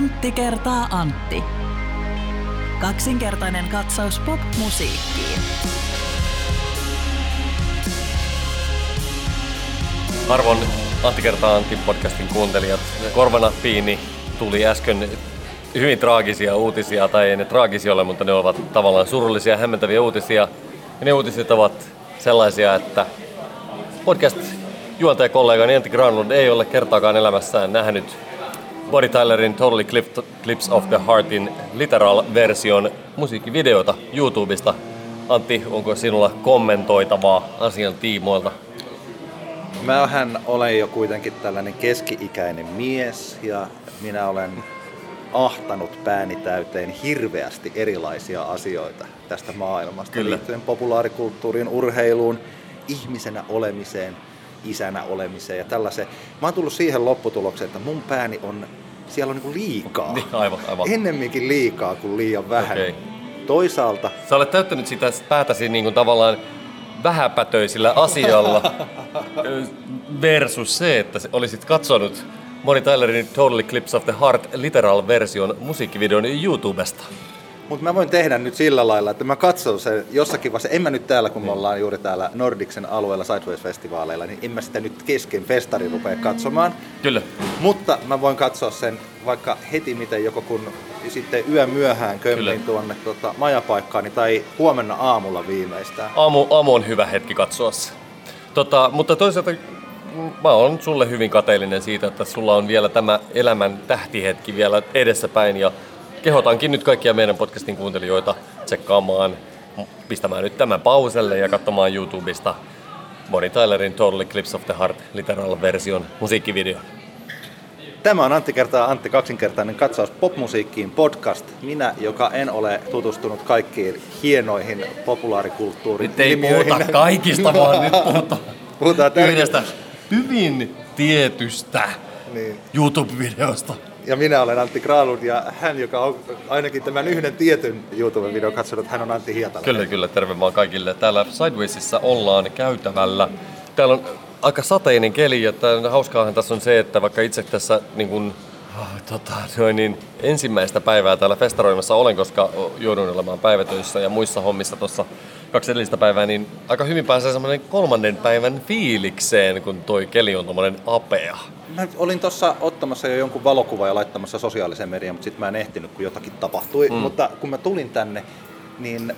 Antti kertaa Antti. Kaksinkertainen katsaus pop-musiikkiin. Arvon Antti kertaa Antti podcastin kuuntelijat. Korvana piini tuli äsken hyvin traagisia uutisia, tai ei ne traagisia ole, mutta ne ovat tavallaan surullisia hämmentäviä uutisia. Ja ne uutiset ovat sellaisia, että podcast juontajakollegani Antti Granlund ei ole kertaakaan elämässään nähnyt Body Tylerin Totally Clips of the Heartin literal-version musiikkivideota YouTubesta. Antti, onko sinulla kommentoitavaa asian tiimoilta? Mähän olen jo kuitenkin tällainen keski-ikäinen mies ja minä olen ahtanut pääni täyteen hirveästi erilaisia asioita tästä maailmasta Kyllä. liittyen populaarikulttuuriin, urheiluun, ihmisenä olemiseen, isänä olemiseen ja tällaiseen. Mä oon tullut siihen lopputulokseen, että mun pääni on, siellä on niin liikaa. Niin, aivan, aivan. Ennemminkin liikaa kuin liian vähän. Okay. Toisaalta... Sä olet täyttänyt sitä päätäsi niin kuin tavallaan vähäpätöisillä asialla versus se, että olisit katsonut Moni Tylerin Totally Clips of the Heart literal-version musiikkivideon YouTubesta. Mutta mä voin tehdä nyt sillä lailla, että mä katson sen jossakin vaiheessa, en mä nyt täällä, kun me ollaan juuri täällä Nordiksen alueella Sideways-festivaaleilla, niin en mä sitä nyt kesken festari rupea katsomaan. Kyllä. Mutta mä voin katsoa sen vaikka heti miten joko kun sitten yö myöhään kömmin tuonne tota, majapaikkaani tai huomenna aamulla viimeistään. Aamu, aamu on hyvä hetki katsoa se. Tota, mutta toisaalta mä oon sulle hyvin kateellinen siitä, että sulla on vielä tämä elämän tähtihetki vielä edessäpäin ja kehotankin nyt kaikkia meidän podcastin kuuntelijoita tsekkaamaan, pistämään nyt tämän pauselle ja katsomaan YouTubesta Bonnie Tylerin Totally Clips of the Heart literal-version musiikkivideo. Tämä on Antti kertaa Antti kaksinkertainen katsaus popmusiikkiin podcast. Minä, joka en ole tutustunut kaikkiin hienoihin populaarikulttuuriin. Nyt ei puhuta kaikista, vaan nyt puhutaan, puhutaan yhdestä hyvin tietystä niin. YouTube-videosta. Ja minä olen Antti Kraalund ja hän, joka on ainakin tämän yhden tietyn YouTube-videon katsonut, hän on Antti Hietala. Kyllä, kyllä. Terve vaan kaikille. Täällä Sidewaysissa ollaan käytävällä. Täällä on aika sateinen keli ja hauskaahan tässä on se, että vaikka itse tässä niin kuin, oh, tota, niin, ensimmäistä päivää täällä festaroimassa olen, koska joudun olemaan päivätöissä ja muissa hommissa tuossa kaksi edellistä päivää, niin aika hyvin pääsee semmoinen kolmannen päivän fiilikseen, kun toi keli on tuommoinen apea. Mä olin tuossa ottamassa jo jonkun valokuva ja laittamassa sosiaaliseen mediaan, mutta sitten mä en ehtinyt, kun jotakin tapahtui. Mm. Mutta kun mä tulin tänne, niin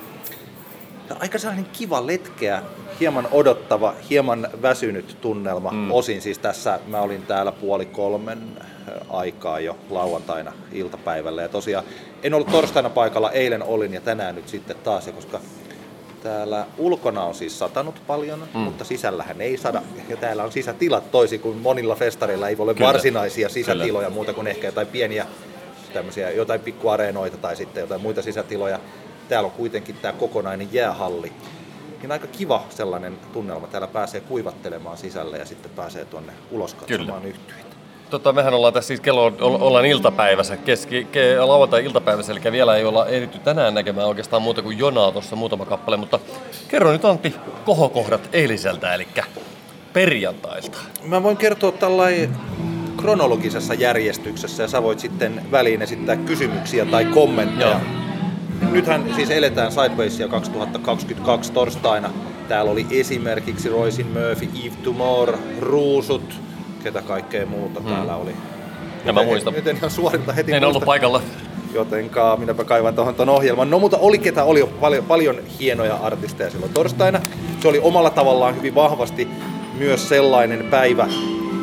aika sellainen kiva, letkeä, hieman odottava, hieman väsynyt tunnelma. Mm. Osin siis tässä, mä olin täällä puoli kolmen aikaa jo lauantaina iltapäivällä. Ja tosiaan en ollut torstaina paikalla, eilen olin ja tänään nyt sitten taas. Ja koska Täällä ulkona on siis satanut paljon, mm. mutta sisällähän ei sada. Ja täällä on sisätilat toisin kuin monilla festareilla ei ole Kyllä. varsinaisia sisätiloja Kyllä. muuta kuin ehkä jotain pieniä tämmöisiä, jotain pikkuareenoita tai sitten jotain muita sisätiloja. Täällä on kuitenkin tämä kokonainen jäähalli. Niin aika kiva sellainen tunnelma. Täällä pääsee kuivattelemaan sisälle ja sitten pääsee tuonne ulos katsomaan yhtyeitä. Tota, mehän ollaan tässä siis kello, ollaan iltapäivässä, keski, ke, lauantai-iltapäivässä, eli vielä ei olla ehditty tänään näkemään oikeastaan muuta kuin jonaa tuossa muutama kappale, mutta kerro nyt Antti kohokohdat eiliseltä, eli perjantailta. Mä voin kertoa tällainen kronologisessa järjestyksessä ja sä voit sitten väliin esittää kysymyksiä tai kommentteja. Joo. Nythän siis eletään Sidewaysia 2022 torstaina. Täällä oli esimerkiksi Roisin Murphy, Eve Tomorrow, Ruusut, ketä kaikkea muuta hmm. täällä oli. Ja mä muistan. Nyt en ihan suorilta heti En muista. ollut paikalla. Jotenka minäpä kaivan tuohon tuon ohjelman. No mutta oli ketä oli paljon, paljon hienoja artisteja silloin torstaina. Se oli omalla tavallaan hyvin vahvasti myös sellainen päivä,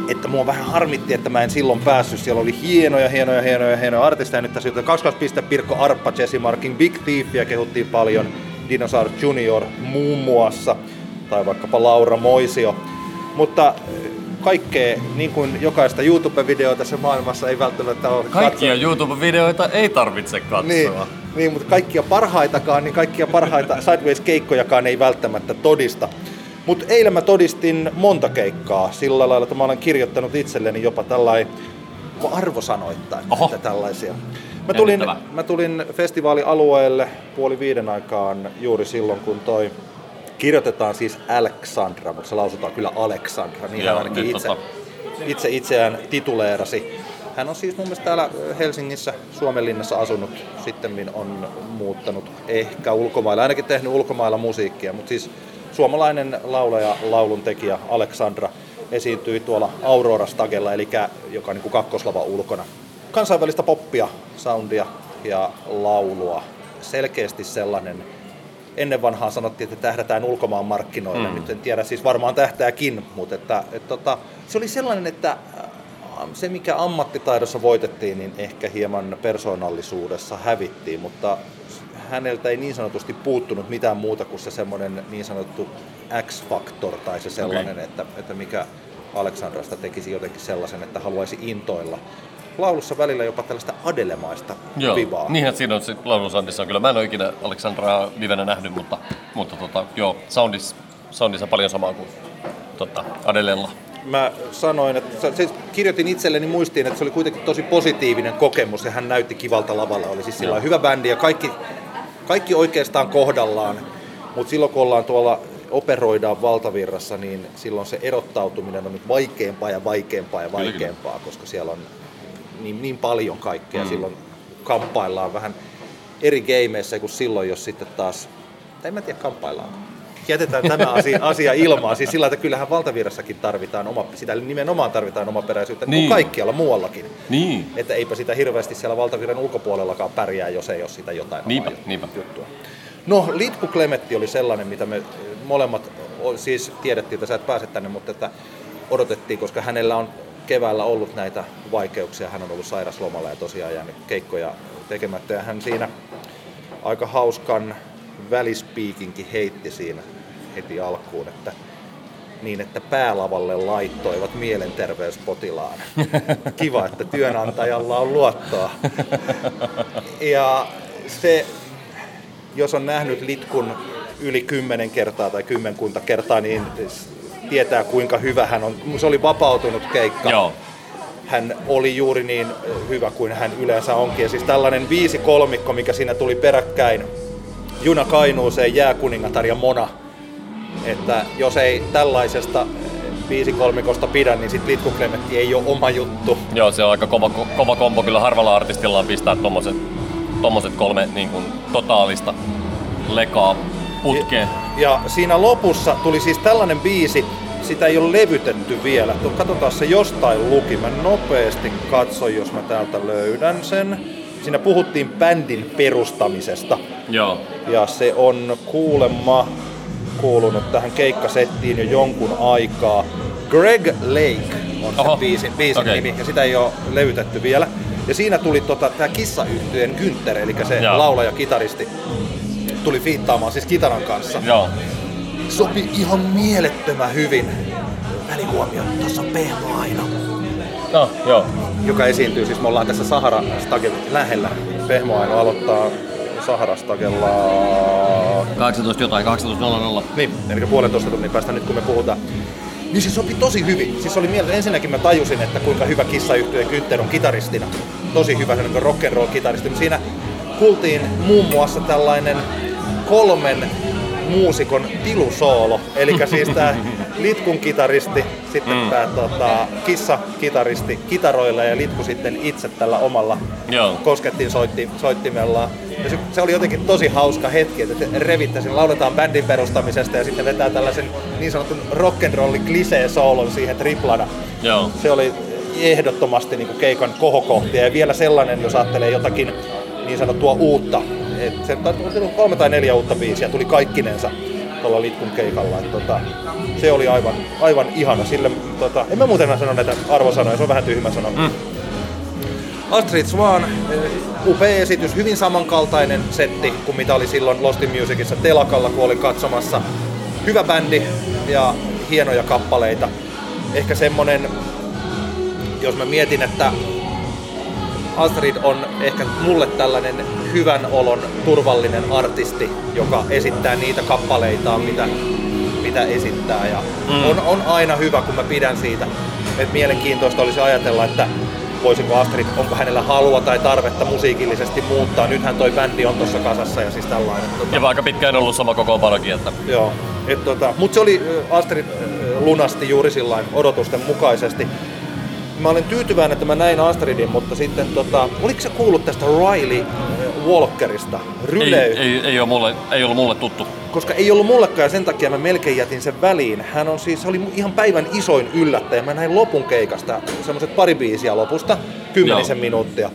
että mua vähän harmitti, että mä en silloin päässyt. Siellä oli hienoja, hienoja, hienoja, hienoja artisteja. Nyt tässä 22 piste Pirkko Arppa, Jesse Markin, Big Thiefia kehuttiin paljon. Dinosaur Junior muun muassa. Tai vaikkapa Laura Moisio. Mutta kaikkea, niin kuin jokaista YouTube-videoa tässä maailmassa ei välttämättä ole Kaikkia. YouTube-videoita ei tarvitse katsoa. Niin, niin, mutta kaikkia parhaitakaan, niin kaikkia parhaita Sideways-keikkojakaan ei välttämättä todista. Mutta eilen mä todistin monta keikkaa sillä lailla, että mä olen kirjoittanut itselleni jopa tällainen arvosanoittain näitä tällaisia. Mä tulin, mä tulin festivaalialueelle puoli viiden aikaan juuri silloin, kun toi kirjoitetaan siis Alexandra, mutta se lausutaan kyllä Alexandra, niin Joo, ainakin itse, itse itseään tituleerasi. hän on siis mun mielestä täällä Helsingissä, Suomenlinnassa asunut, sitten on muuttanut ehkä ulkomailla, ainakin tehnyt ulkomailla musiikkia, mutta siis suomalainen laulaja, lauluntekijä Aleksandra esiintyi tuolla Aurora Stagella, eli joka on niin kuin kakkoslava ulkona. Kansainvälistä poppia, soundia ja laulua. Selkeästi sellainen, ennen vanhaa sanottiin, että tähdätään ulkomaan markkinoille. Mm. Nyt en tiedä, siis varmaan tähtääkin, mutta että, että, tota, se oli sellainen, että se mikä ammattitaidossa voitettiin, niin ehkä hieman persoonallisuudessa hävittiin, mutta häneltä ei niin sanotusti puuttunut mitään muuta kuin se semmoinen niin sanottu X-faktor tai se sellainen, okay. että, että mikä Aleksandrasta tekisi jotenkin sellaisen, että haluaisi intoilla. Laulussa välillä jopa tällaista adelemaista Joo, vivaa. Niinhän siinä on, laulun soundissa on kyllä. Mä en ole ikinä Aleksandraa livenä nähnyt, mutta, mutta tota, joo, soundissa, soundissa paljon samaa kuin tota, Adelella mä sanoin, että siis kirjoitin itselleni muistiin, että se oli kuitenkin tosi positiivinen kokemus ja hän näytti kivalta lavalla. Oli siis sillä hyvä bändi ja kaikki, kaikki oikeastaan kohdallaan, mutta silloin kun ollaan tuolla operoidaan valtavirrassa, niin silloin se erottautuminen on nyt vaikeampaa ja vaikeampaa ja vaikeampaa, koska siellä on niin, niin paljon kaikkea. Mm. Silloin kamppaillaan vähän eri gameissa kuin silloin, jos sitten taas, tai en mä tiedä kamppaillaan, jätetään tämä asia, asia ilmaan. Siis sillä, että kyllähän valtavirrassakin tarvitaan oma, sitä nimenomaan tarvitaan omaperäisyyttä, niin. kuin kaikkialla muuallakin. Niin. Että eipä sitä hirveästi siellä valtavirran ulkopuolellakaan pärjää, jos ei ole sitä jotain niinpä, niinpä. juttua. No, Litku Klemetti oli sellainen, mitä me molemmat, siis tiedettiin, että sä et pääse tänne, mutta että odotettiin, koska hänellä on keväällä ollut näitä vaikeuksia. Hän on ollut sairaslomalla ja tosiaan jäänyt keikkoja tekemättä. Ja hän siinä aika hauskan välispiikinkin heitti siinä heti alkuun, että niin, että päälavalle laittoivat mielenterveyspotilaan. Kiva, että työnantajalla on luottoa. Ja se, jos on nähnyt litkun yli kymmenen kertaa tai kymmenkunta kertaa, niin tietää kuinka hyvä hän on. Se oli vapautunut keikka. Joo. Hän oli juuri niin hyvä kuin hän yleensä onkin. Ja siis tällainen viisi kolmikko, mikä siinä tuli peräkkäin, Juna Kainuuseen, Jääkuningatar ja Mona, että jos ei tällaisesta viisi kolmikosta pidä, niin sitten Litku Klemetti ei ole oma juttu. Joo, se on aika kova, kova kombo. Kyllä harvalla artistilla on pistää tommoset, tommoset kolme niin kuin, totaalista lekaa putkeen. Ja, ja siinä lopussa tuli siis tällainen biisi, sitä ei ole levytetty vielä. Katsotaan se jostain luki. Mä nopeasti katson, jos mä täältä löydän sen. Siinä puhuttiin bändin perustamisesta. Joo. Ja se on kuulemma kuulunut tähän keikkasettiin jo jonkun aikaa. Greg Lake on Oho. se biisin, biisin okay. nimi, ja sitä ei ole levytetty vielä. Ja siinä tuli tota, tämä kissayhtyeen Günther, eli se Joo. laulaja kitaristi, tuli fiittaamaan siis kitaran kanssa. Joo. Sopi ihan mielettömän hyvin. Välihuomio, tuossa on Pehmo Aino. No, joo. Joka esiintyy, siis me ollaan tässä Sahara lähellä. Pehmo Aino aloittaa Saharastagella... 18 jotain, 18.00. Niin, eli puolentoista tunnin päästä nyt kun me puhutaan. Niin se sopi tosi hyvin. Siis oli mieltä, ensinnäkin mä tajusin, että kuinka hyvä kissayhtyeen Günther on kitaristina. Tosi hyvä se rock'n'roll kitaristi. Siinä kuultiin muun muassa tällainen kolmen muusikon tilusoolo. Eli siis tämä Litkun kitaristi, sitten mm. tämä tota, kissa-kitaristi kitaroilla ja Litku sitten itse tällä omalla Joo. koskettiin soitti, soittimella. Ja se, se, oli jotenkin tosi hauska hetki, että lauletaan, lauletaan bändin perustamisesta ja sitten vetää tällaisen niin sanotun rock'n'rollin klisee soolon siihen triplana. Joo. Se oli ehdottomasti niin kuin keikan kohokohtia ja vielä sellainen, jos ajattelee jotakin niin sanottua uutta. Et se on kolme tai neljä uutta biisiä, tuli kaikkinensa tuolla Litkun keikalla. Et, tota, se oli aivan, aivan ihana. Sille, tota, en mä muuten sano näitä arvosanoja, se on vähän tyhmä sana. Mm. Astrid Swan, eh, upea esitys, hyvin samankaltainen setti kuin mitä oli silloin Lost in Musicissa telakalla, kun olin katsomassa. Hyvä bändi ja hienoja kappaleita. Ehkä semmonen, jos mä mietin, että Astrid on ehkä mulle tällainen hyvän olon turvallinen artisti, joka esittää niitä kappaleitaan, mitä, mitä esittää. Ja mm. on, on aina hyvä, kun mä pidän siitä. Et mielenkiintoista olisi ajatella, että voisiko Astrid, onko hänellä halua tai tarvetta musiikillisesti muuttaa. Nythän toi bändi on tuossa kasassa ja siis tällainen. Tota... Ja vaikka pitkään ollut sama kokoonpanokin. Että... Joo, tota, mutta se oli Astrid lunasti juuri sillain odotusten mukaisesti. Mä olen tyytyväinen, että mä näin Astridin, mutta sitten tota, oliko se kuullut tästä Riley äh, Walkerista? Ryley, Ei, ei, ei, ole mulle, ei ollut mulle tuttu. koska ei ollut mullekaan ja sen takia mä melkein jätin sen väliin. Hän on siis, oli ihan päivän isoin yllättäjä. Mä näin lopun keikasta, semmoset pari biisiä lopusta, kymmenisen Joo. minuuttia.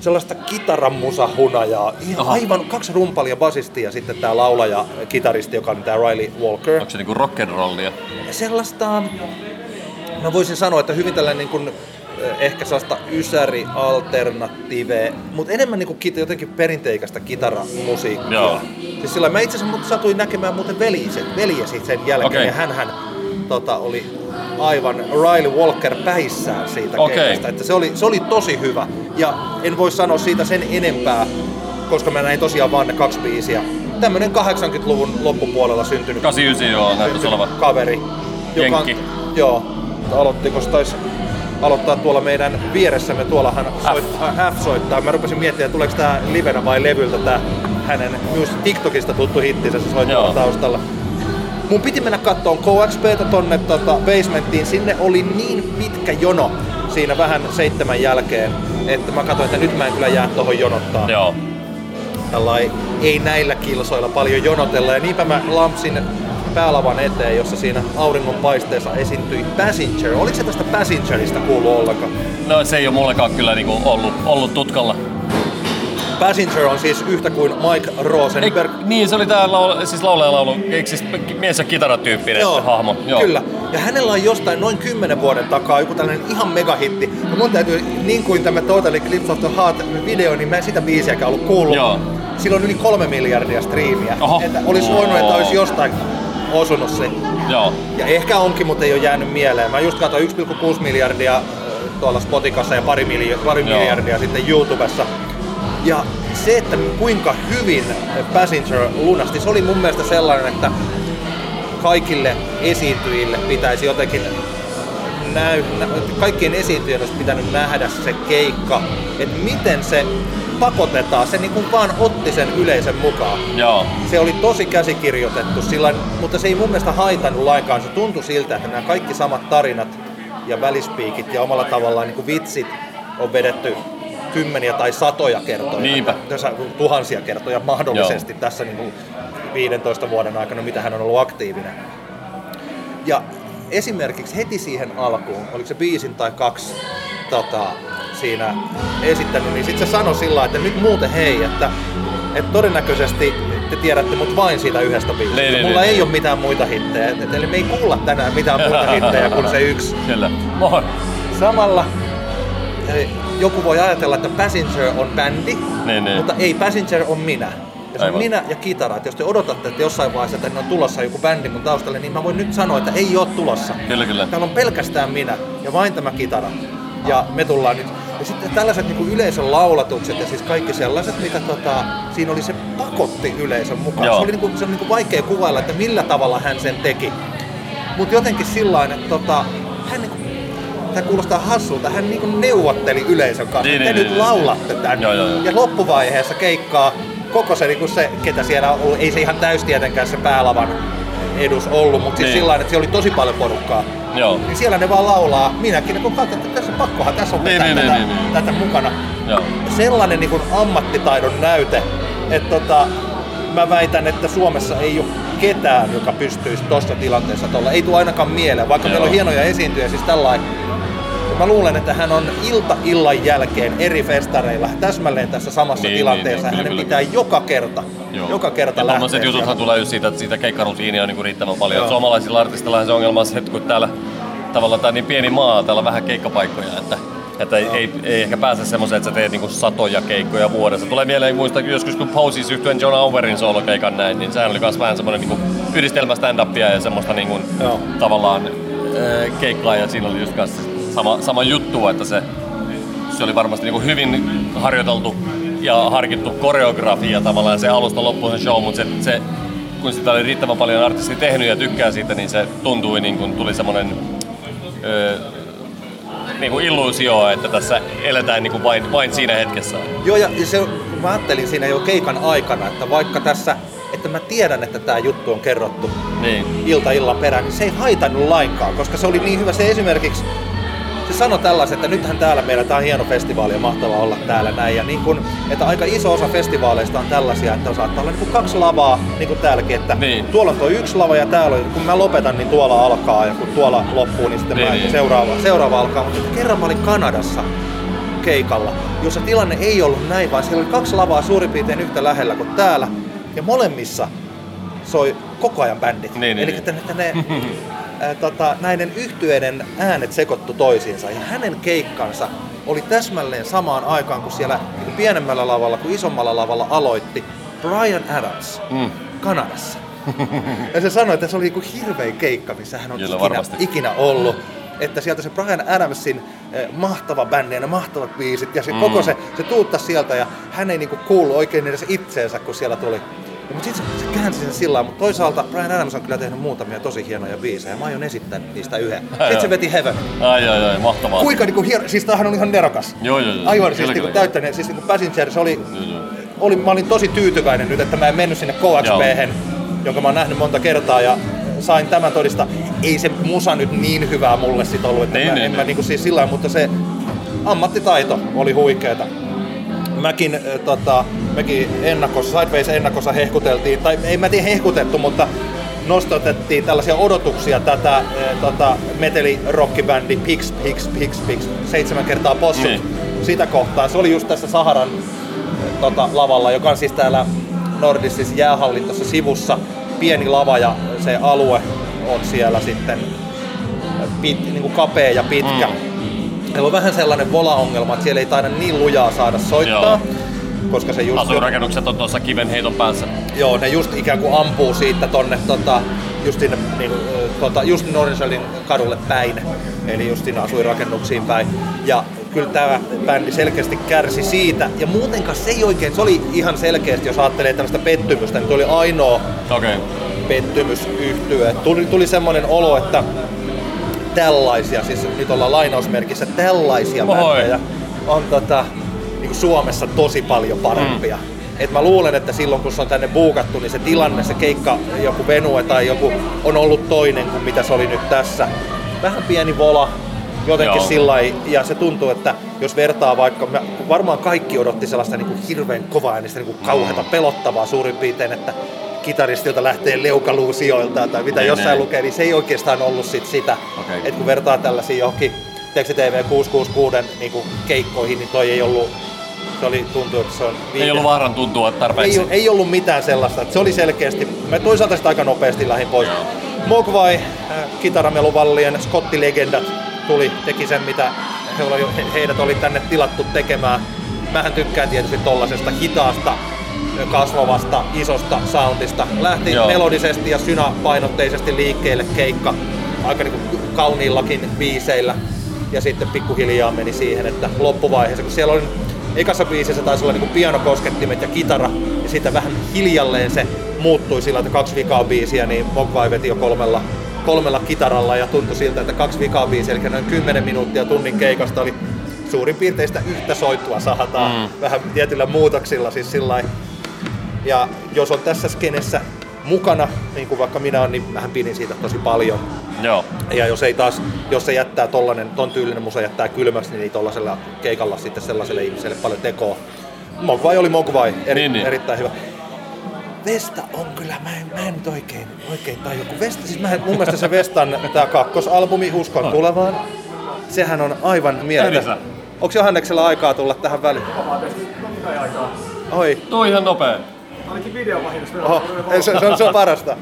Sellaista kitaramusahunajaa, ihan Aha. aivan kaksi rumpalia basistia ja sitten tää laulaja, kitaristi, joka on tää Riley Walker. Onko se niinku rock'n'rollia? sellaista, mä voisin sanoa, että hyvin tällainen niin kuin, eh, ehkä sellaista ysäri alternatiive, mutta enemmän niin kuin jotenkin perinteikästä kitaramusiikkia. Joo. Siis sillä mä itse asiassa satuin näkemään muuten veljesi, veljesi sen jälkeen, Okei. ja hän tota, oli aivan Riley Walker päissään siitä keikasta, että se oli, se oli tosi hyvä. Ja en voi sanoa siitä sen enempää, koska mä näin tosiaan vaan ne kaksi biisiä. Tämmönen 80-luvun loppupuolella syntynyt 89 joo, syntynyt kaveri. Joka on, joo, aloittiko se taisi aloittaa tuolla meidän vieressämme, tuollahan soit, äh, F soittaa. Mä rupesin miettimään, että tuleeko tää livenä vai levyltä tää hänen myös TikTokista tuttu hittinsä se soittaa taustalla. Mun piti mennä kattoon KXPtä tonne tota, basementtiin. Sinne oli niin pitkä jono siinä vähän seitsemän jälkeen, että mä katsoin, että nyt mä en kyllä jää tohon jonottaa Joo. tällai, ei näillä kilsoilla paljon jonotella. Ja niinpä mä lampsin päälavan eteen, jossa siinä auringon paisteessa esiintyi Passenger. Oliko se tästä Passengerista kuullut ollenkaan? No se ei ole mullekaan kyllä niinku ollut, ollut tutkalla. Passenger on siis yhtä kuin Mike Ei, Rosenberg. niin, se oli tää laul, siis laulaja laulu, eikö siis mies ja kitaratyyppinen hahmo? Kyllä. Ja hänellä on jostain noin 10 vuoden takaa joku tällainen ihan megahitti. Ja mun täytyy, niin kuin tämä Total Eclipse of the Heart video, niin mä en sitä biisiäkään ollut kuullut. Joo. Sillä on yli kolme miljardia striimiä. Oho. Että olisi voinut, että olisi jostain osunut se. Joo. Ja ehkä onkin, mutta ei ole jäänyt mieleen. Mä just katsoin 1,6 miljardia äh, tuolla Spotikassa ja pari, miljo- pari Joo. miljardia sitten YouTubessa. Ja se, että kuinka hyvin Passenger lunasti, se oli mun mielestä sellainen, että kaikille esiintyjille pitäisi jotenkin näy, nä, kaikkien esiintyjien olisi pitänyt nähdä se keikka, että miten se pakotetaan, se niin kuin vaan otti sen yleisön mukaan. Joo. Se oli tosi käsikirjoitettu, sillä, mutta se ei mun mielestä haitannut lainkaan. Se tuntui siltä, että nämä kaikki samat tarinat ja välispiikit ja omalla tavallaan niin kuin vitsit on vedetty kymmeniä tai satoja kertoja. Niinpä. Tässä tuhansia kertoja mahdollisesti Joo. tässä niin kuin 15 vuoden aikana, mitä hän on ollut aktiivinen. Ja esimerkiksi heti siihen alkuun, oliko se biisin tai kaksi tota, siinä esittänyt, niin sitten se sanoi sillä että nyt muuten hei, että, että todennäköisesti te tiedätte mut vain siitä yhdestä biisistä. Niin, niin, Mulla niin, ei niin. ole mitään muita hittejä, Et- eli me ei kuulla tänään mitään muita hittejä kuin se yksi. Kyllä. Moi. Samalla joku voi ajatella, että Passenger on bändi, Niin, niin. mutta ei, Passenger on minä. Ja se on minä ja kitara. Et jos te odotatte, että jossain vaiheessa tänne on tulossa joku bändi mun taustalle, niin mä voin nyt sanoa, että ei ole tulossa. Kyllä, kyllä. Täällä on pelkästään minä ja vain tämä kitara. Ja me tullaan nyt. Ja sitten tällaiset niin kuin yleisön laulatukset ja siis kaikki sellaiset, mitä tota, siinä oli se pakotti yleisön mukaan. Joo. Se, oli niin kuin, se on niin kuin vaikea kuvailla, että millä tavalla hän sen teki. Mutta jotenkin sillä että tota, hän niin kuin, tämä kuulostaa hassulta, hän niin kuin neuvotteli yleisön kanssa, Niin, että te niin, nyt niin, laulatte tän. Joo, joo, joo. Ja loppuvaiheessa keikkaa koko se, niin se, ketä siellä on ollut, ei se ihan täys tietenkään se päälavan edus ollut, mutta siis Niin. sillä että siellä oli tosi paljon porukkaa. Joo. Niin siellä ne vaan laulaa. Minäkin kun katson, että tässä pakkohan tässä on Niin, niin, tätä, niin, niin, niin. tätä mukana. Joo. Sellainen niin kuin ammattitaidon näyte, että tota, mä väitän, että Suomessa ei ole ketään, joka pystyisi tuossa tilanteessa tuolla. Ei tule ainakaan mieleen, vaikka Joo. meillä on hienoja esiintyjä, siis tällainen. Mä luulen, että hän on ilta illan jälkeen eri festareilla täsmälleen tässä samassa Niin, tilanteessa. niin, niin, Hänen kyllä, pitää joka kerta, joka kerta ja lähteä. tommoset jututhan tulee just siitä, että siitä keikkarutiinia on niinku riittävän paljon. Joo. Suomalaisilla artisteilla se ongelma on se, että kun täällä tavallaan on niin pieni maa, täällä on vähän keikkapaikkoja, että, että ei, ei, ei, ehkä pääse semmoiseen, että sä teet niinku satoja keikkoja vuodessa. Tulee mieleen, muista joskus kun Posies yhtyen John Auerin soolokeikan näin, niin sehän oli myös vähän semmoinen niinku yhdistelmä stand-upia ja semmoista niinku, Joo. tavallaan äh, keikkaa ja siinä oli just sama, sama juttu, että se, se oli varmasti niinku hyvin harjoiteltu ja harkittu koreografia tavallaan se alusta loppuun se show, mutta se, se, kun sitä oli riittävän paljon artisti tehnyt ja tykkää siitä, niin se tuntui niin kuin tuli semmoinen öö, niin kuin illuusio, että tässä eletään niin kuin vain, vain siinä hetkessä. Joo, ja ja se, mä ajattelin siinä jo keikan aikana, että vaikka tässä, että mä tiedän, että tämä juttu on kerrottu Niin. ilta illan perään, niin se ei haitannut lainkaan, koska se oli niin hyvä. Se esimerkiksi, se sanoi tällaisen, että nythän täällä meillä, tämä on hieno festivaali ja mahtavaa olla täällä näin. Ja niin kun, että aika iso osa festivaaleista on tällaisia, että saattaa olla niin kuin kaksi lavaa, niin kuin täälläkin, että Niin. tuolla on tuo yksi lava ja täällä on, kun mä lopetan, niin tuolla alkaa ja kun tuolla loppuu, niin sitten Niin, mä, niin. seuraava, seuraava alkaa. Mutta kerran mä olin Kanadassa keikalla, jossa tilanne ei ollut näin, vaan siellä oli kaksi lavaa suurin piirtein yhtä lähellä kuin täällä. Ja molemmissa soi koko ajan bändit. Niin, niin, Eli niin. että ne, että ne ää, tota, näiden yhtyeiden äänet sekoittu toisiinsa. Ja hänen keikkansa oli täsmälleen samaan aikaan kuin siellä niin pienemmällä lavalla kuin isommalla lavalla aloitti Brian Adams Mm. Kanadassa. ja se sanoi, että se oli niin kuin hirvein keikka, missä hän on Kyllä, ikinä, varmasti. ikinä ollut. Että sieltä se Brian Adamsin mahtava bändi ja ne mahtavat biisit ja se mm. koko se, se tuuttasi sieltä ja hän ei niinku kuulu oikein edes itseensä, kun siellä tuli. Mutta sitten se, se käänsi sen sillä mutta toisaalta Brian Adams on kyllä tehnyt muutamia tosi hienoja biisejä. Mä aion esittää niistä yhden. Sitten se veti Heaven. Ai ai ai, mahtavaa. Kuinka niinku hieno, siis tämähän on ihan nerokas. Joo, joo, joo. Aivan siis niinku täyttäinen, siis niinku Passenger, se oli, Joo, joo. oli, mä olin tosi tyytyväinen nyt, että mä en mennyt sinne KXP, jonka mä oon nähnyt monta kertaa ja sain tämän todista. Ei se musa nyt niin hyvää mulle sit ollut, että Niin, mä, niin, en mä niin. niinku siis sillä mutta se ammattitaito oli huikeeta. Mäkin, äh, tota, mekin ennakossa, Sideways ennakossa hehkuteltiin, tai ei mä tiedä hehkutettu, mutta nostotettiin tällaisia odotuksia tätä äh, tota, meteli-rockibändi Pix, Pix, Pix, Pix, seitsemän kertaa possut. Niin. Sitä kohtaan. Se oli just tässä Saharan äh, tota, lavalla, joka on siis täällä Nordisissa jäähallin tuossa sivussa. Pieni lava ja se alue on siellä sitten pit, niin kuin kapea ja pitkä. Mm. Meillä on vähän sellainen vola-ongelma, että siellä ei taida niin lujaa saada soittaa. Joo. Koska se just, Asuinrakennukset on tuossa kivenheiton päässä. joo, ne just ikään kuin ampuu siitä tonne tota, just sinne niin, tota, just Nordenselin kadulle päin. Eli just sinne asuinrakennuksiin päin. Ja kyllä tämä bändi selkeästi kärsi siitä. Ja muutenkaan se ei oikein, se oli ihan selkeästi, jos ajattelee tällaista pettymystä, niin tuo oli ainoa. Okay. pettymys yhtyä. Tuli, tuli semmoinen olo, että tällaisia, siis nyt ollaan lainausmerkissä, tällaisia Moi. bändejä on tota, niin Suomessa tosi paljon parempia. Mm. Et mä luulen, että silloin kun se on tänne buukattu, niin se tilanne, se keikka, joku venue tai joku on ollut toinen kuin mitä se oli nyt tässä. Vähän pieni vola, jotenkin sillä ja se tuntuu, että jos vertaa vaikka, mä- varmaan kaikki odotti sellaista niin kuin hirveän kovaa äänistä, niin kuin kauheata pelottavaa suurin piirtein, että kitaristilta lähtee leukaluusijoilta tai mitä Niin, jossain niin. lukee, niin se ei oikeastaan ollut sit sitä. Okei. Et kun vertaa tällaisiin johonkin Teksti TV 666 niin kuin keikkoihin, niin toi ei ollut, se oli, tuntuu, että se on Ei ollut vaaran tuntua tarpeeksi. ei, ei ollut mitään sellaista. että Se oli selkeästi, mä toisaalta sitä aika nopeasti lähdin pois. Joo. Mogwai, äh, kitarameluvallien skottilegendat tuli, teki sen mitä he, heidät oli tänne tilattu tekemään. Mähän tykkään tietysti tollasesta hitaasta, kasvavasta, isosta soundista. Lähti Joo. melodisesti ja synapainotteisesti liikkeelle keikka aika niin kuin kauniillakin biiseillä. Ja sitten pikkuhiljaa meni siihen, että loppuvaiheessa, kun siellä oli ekassa biisissä taisi olla niin kuin pianokoskettimet ja kitara, ja sitten vähän hiljalleen se muuttui sillä, että kaksi vikaa biisiä, niin Mogwai veti jo kolmella, kolmella kitaralla ja tuntui siltä, että kaksi vikaa biisiä, eli noin 10 minuuttia tunnin keikasta oli suurin piirtein sitä yhtä soittua sahataan Mm. vähän tietyillä muutoksilla siis sillä. Ja jos on tässä skenessä mukana, niin kuin vaikka minä olen, niin mähän pidin siitä tosi paljon. Joo. Ja jos ei taas, jos se jättää tollanen, ton tyylinen musa jättää kylmäksi, niin ei tollasella keikalla sitten sellaiselle ihmiselle paljon tekoa. Mogwai oli Mogwai, eri, Niin, niin. erittäin hyvä. Vesta on kyllä, mä en, mä en nyt oikein, oikein tajua, kun Vesta, siis mä, mun mielestä se Vestan tää kakkosalbumi Uskon tulevaan, sehän on aivan. Ehdisä. Onko Johanneksella aikaa tulla tähän väliin? Oi, Tuo ihan nopea. Ainakin videovahingossa. Oho, se, se, on, se on parasta.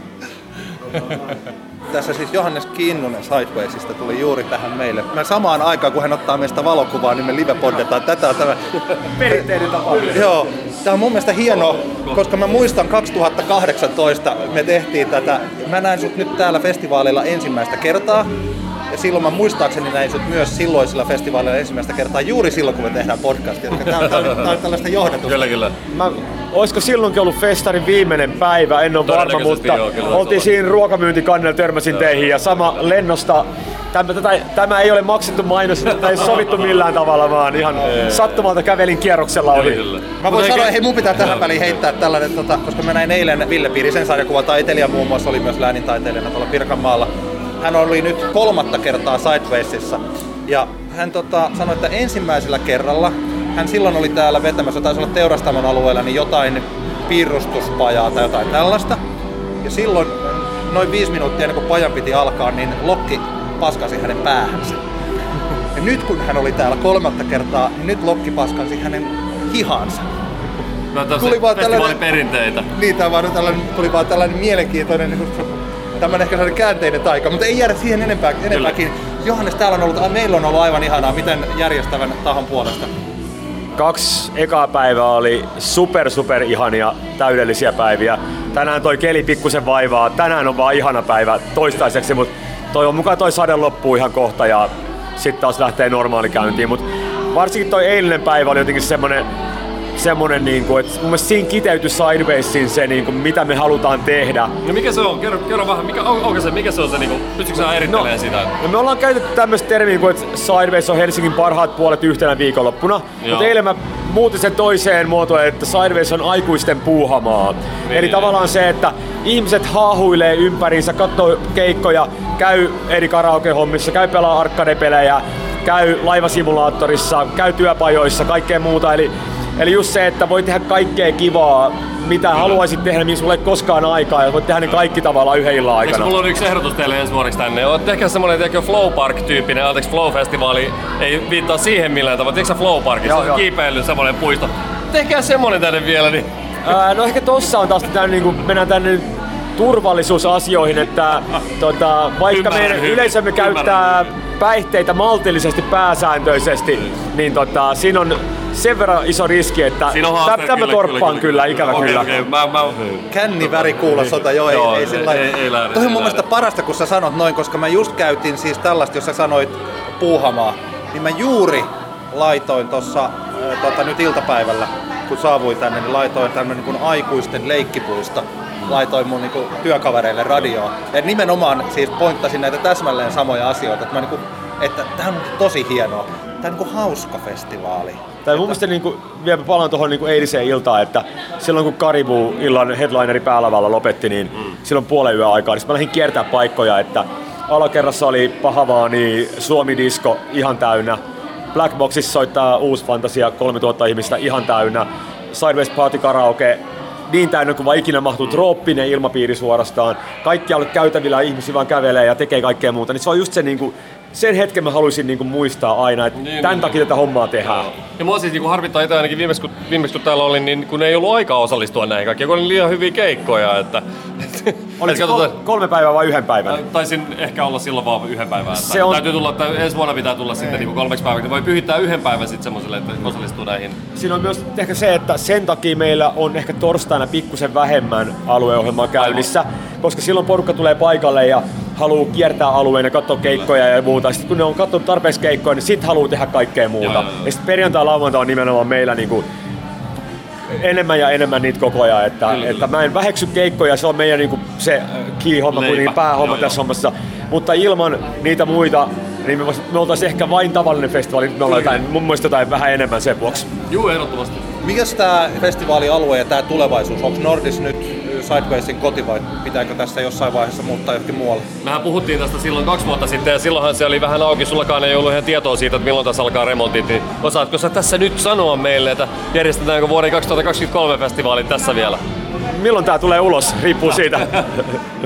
Tässä siis Johannes Kinnunen Sidewaysista tuli juuri tähän meille. Me samaan aikaan, kun hän ottaa meistä valokuvaa, niin me live-poddetaan. Tätä on tämä. Perinteinen tapa. Joo, tämä on mun mielestä hienoa, koska mä muistan 2018 me tehtiin tätä. Mä näin sut nyt täällä festivaaleilla ensimmäistä kertaa. Ja silloin mä muistaakseni näin sut myös silloisilla festivaaleilla ensimmäistä kertaa juuri silloin, kun me tehdään podcastia. Tämä on, tää on, tää on tällaista johdatusta. Kyllä, kyllä. Mä, olisiko silloinkin ollut festarin viimenen päivä, en ole varma, mutta joo, kyllä oltiin siinä ruokamyyntikannella, törmäsin teihin ja sama lennosta. Tämä, tätä, tämä ei ole maksettu mainos, tätä ei sovittu millään tavalla, vaan ihan sattumalta kävelin kierroksella Kyllä, ohi. kyllä. Mä voin sanoa, hei mun pitää tähän väliin heittää tällainen, tota, koska mä näin eilen Ville Piirisen sarjakuva taiteilija muun muassa oli myös läänintaiteilijana tuolla Pirkanmaalla. Hän oli nyt kolmatta kertaa Sidewaysissa Ja hän tota, sanoi, että ensimmäisellä kerralla, hän silloin oli täällä vetämässä, taisi olla teurastamon alueella, niin jotain piirustuspajaa tai jotain tällaista. Ja silloin noin viisi minuuttia ennen kuin pajan piti alkaa, niin Lokki paskasi hänen päähänsä. Ja nyt kun hän oli täällä kolmatta kertaa, niin nyt Lokki paskasi hänen hihansa. No, Tuli vaan tällainen- perinteitä. Niin, tämä vaan tällainen, tuli vaan tällainen mielenkiintoinen, niin tämmöinen ehkä sellainen käänteinen taika, mutta ei jäädä siihen enempää, enempääkin. Johannes, täällä on ollut, meillä on ollut aivan ihanaa, miten järjestävän tahon puolesta. Kaksi ekaa päivää oli super super ihania, täydellisiä päiviä. Tänään toi keli pikkusen vaivaa, tänään on vaan ihana päivä toistaiseksi, mutta toivon mukaan toi sade loppuu ihan kohta ja sitten taas lähtee normaali käyntiin. Mutta varsinkin toi eilinen päivä oli jotenkin semmonen, semmonen niinku, että mun mielestä siinä kiteytyi Sidewaysin se, niinku, mitä me halutaan tehdä. No mikä se on? Kerro, kerro vähän, mikä, on, onko se, mikä se on se, niinku, pystytkö sä erittelemään no, sitä? No me ollaan käytetty tämmöistä termiä kuin, että Sideways on Helsingin parhaat puolet yhtenä viikonloppuna. Mutta eilen mä muutin sen toiseen muotoon, että Sideways on aikuisten puuhamaa. Niin. Eli tavallaan se, että ihmiset haahuilee ympäriinsä, katsoo keikkoja, käy eri karaoke-hommissa, käy pelaa arcade-pelejä, käy laivasimulaattorissa, käy työpajoissa, kaikkea muuta. Eli, eli just se, että voi tehdä kaikkea kivaa, mitä haluaisit tehdä, mihin sulle ei koskaan aikaa, ja voit tehdä ne kaikki tavallaan yhden illan Eikö aikana. mulla on yksi ehdotus teille ensi vuodeksi tänne? Oot ehkä semmonen Flow Park-tyyppinen, anteeksi Flow-festivaali, ei viittaa siihen millään tavalla. Tiedätkö Flow Parkissa? Joo, joo. kiipeily semmonen puisto. Tehkää semmonen tänne vielä, niin Ää, no ehkä tossa on taas tämän, niin kuin, mennään tänne turvallisuusasioihin, että tota, vaikka Ymmärrän meidän yleisömme ymmärrän. käyttää päihteitä maltillisesti pääsääntöisesti, niin tota, siinä on sen verran iso riski, että tämä torppaan kyllä, ikävä kyllä. okei, Mä, mä, Känni väri kuulosota, joo, Joo, ei, ei, ei- sillä ei- ei lähde, Toi on mun mielestä parasta, kun sä sanot noin, koska mä just käytin siis tällaista, jos sä sanoit puuhamaa, niin mä juuri laitoin tossa äh, tota, nyt iltapäivällä, kun saavuin tänne, niin laitoin tämmönen niin aikuisten leikkipuisto laitoin mun niinku työkavereille radioon. Ja nimenomaan siis pointtasin näitä täsmälleen samoja asioita, että, mä niinku, että tämä on tosi hienoa. Tämä on niinku hauska festivaali. Tai mun mielestä niin kuin, vielä palaan tuohon niin eiliseen iltaan, että silloin kun Karibu illan headlineri päälavalla lopetti, niin mm. silloin puolen yön aikaa, niin mä lähdin kiertää paikkoja, että alakerrassa oli Pahavaani, Suomi Disco ihan täynnä, Black Boxissa soittaa uusi fantasia, 3000 ihmistä ihan täynnä, Sideways Party Karaoke, niin täynnä kuin vaan ikinä mahtuu, trooppinen ilmapiiri suorastaan, kaikkialla käytävillä ihmisiä vaan kävelee ja tekee kaikkea muuta, niin se on just se niin kuin, sen hetken mä haluaisin niin kuin muistaa aina, että Niin, tämän niin, takia tätä hommaa tehdään. Ja mua siis niinku harvittaa itse ainakin viimeksi kun, viimeksi kun täällä olin, niin kun ei ollut aikaa osallistua näihin kaikkiin, kun oli liian hyviä keikkoja, että... Oliko kol- kolme päivää vai yhden päivän? Taisin ehkä olla silloin vaan yhden päivän. Se on-. Täytyy tulla, että ensi vuonna pitää tulla sitten niin kolmeksi päiväksi. Voi pyhittää yhden päivän sitten semmoiselle, että osallistuu näihin. Siinä on myös ehkä se, että sen takia meillä on ehkä torstaina pikkusen vähemmän alueohjelmaa käynnissä, koska silloin porukka tulee paikalle ja haluaa kiertää alueen ja katsoa keikkoja ja muuta. Sitten kun ne on katsonut tarpeeksi keikkoja, niin sitten haluaa tehdä kaikkea muuta. Joo, joo, joo. Ja sitten perjantai lauantai on nimenomaan meillä niinku enemmän ja enemmän niitä koko ajan, että, Kyllä, että kyllä. mä en väheksy keikkoja, se on meidän niinku se Leipä. kuitenkin päähomma Joo, tässä joo. hommassa. Mutta ilman niitä muita, niin me, me oltaisiin ehkä vain tavallinen festivaali, nyt me ollaan jotain, mun mielestä jotain vähän enemmän sen vuoksi. Juu, ehdottomasti. Mikäs tämä festivaalialue ja tämä tulevaisuus? Onko Nordis nyt Sidewaysin koti vai pitääkö tässä jossain vaiheessa muuttaa johonkin muualle? Mehän puhuttiin tästä silloin kaksi vuotta sitten ja silloinhan se oli vähän auki, sullakaan ei ollut ihan tietoa siitä, että milloin tässä alkaa remontit. Niin osaatko sä tässä nyt sanoa meille, että järjestetäänkö vuoden 2023 festivaalit tässä vielä? Milloin tää tulee ulos, riippuu siitä.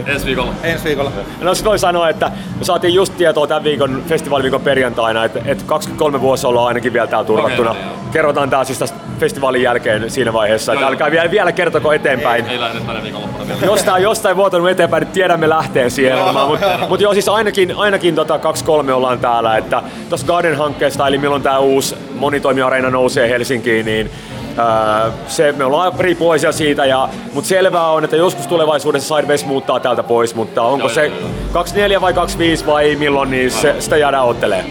Ensi viikolla. Ensi viikolla. No sit voi sanoa, että me saatiin just tietoa tämän viikon festivaaliviikon perjantaina, että, että 23 vuosi ollaan ainakin vielä täällä turvattuna. Joo. Kerrotaan tää siis tästä festivaalin jälkeen siinä vaiheessa, että Joo, älkää vielä, vielä kertoko eteenpäin. Ei lähde tänä viikonloppuna vielä. Jos tää on jostain vuotanut eteenpäin, niin tiedämme lähteen siihen. Mutta mut joo, siis ainakin, ainakin tota 2-3 ollaan täällä. Että tuossa Garden-hankkeesta, eli milloin tämä uusi monitoimiareena nousee Helsinkiin, niin se, me ollaan riippuvaisia siitä, ja, mutta selvää on, että joskus tulevaisuudessa Sideways muuttaa täältä pois, mutta onko se joo, joo. 24 vai 25 vai milloin, niin se, sitä jäädään ottelemaan.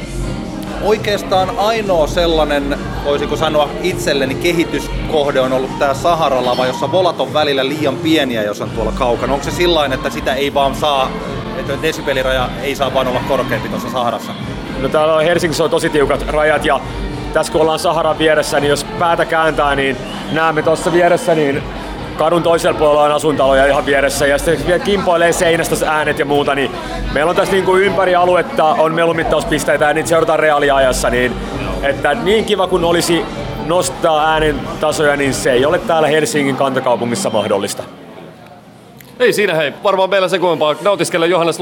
Oikeastaan ainoa sellainen, voisiko sanoa itselleni kehityskohde on ollut tämä Sahara-lava, jossa volat on välillä liian pieniä, jos on tuolla kaukana. Onko se sillain, että sitä ei vaan saa, että desibeliraja ei saa vaan olla korkeampi tuossa Saharassa? No täällä on Helsingissä on tosi tiukat rajat ja tässä kun ollaan Saharan vieressä, niin jos päätä kääntää, niin näemme tuossa vieressä niin kadun toisella puolella on asuntaloja ihan vieressä. Ja sitten vielä kimpoilee seinästä äänet ja muuta, niin meillä on tässä niin kuin ympäri aluetta on melumittauspisteitä ja niitä seurataan reaaliajassa, niin että niin kiva kun olisi nostaa äänen tasoja, niin se ei ole täällä Helsingin kantakaupungissa mahdollista. Ei siinä hei, varmaan meillä se kuinka nautiskella Johannes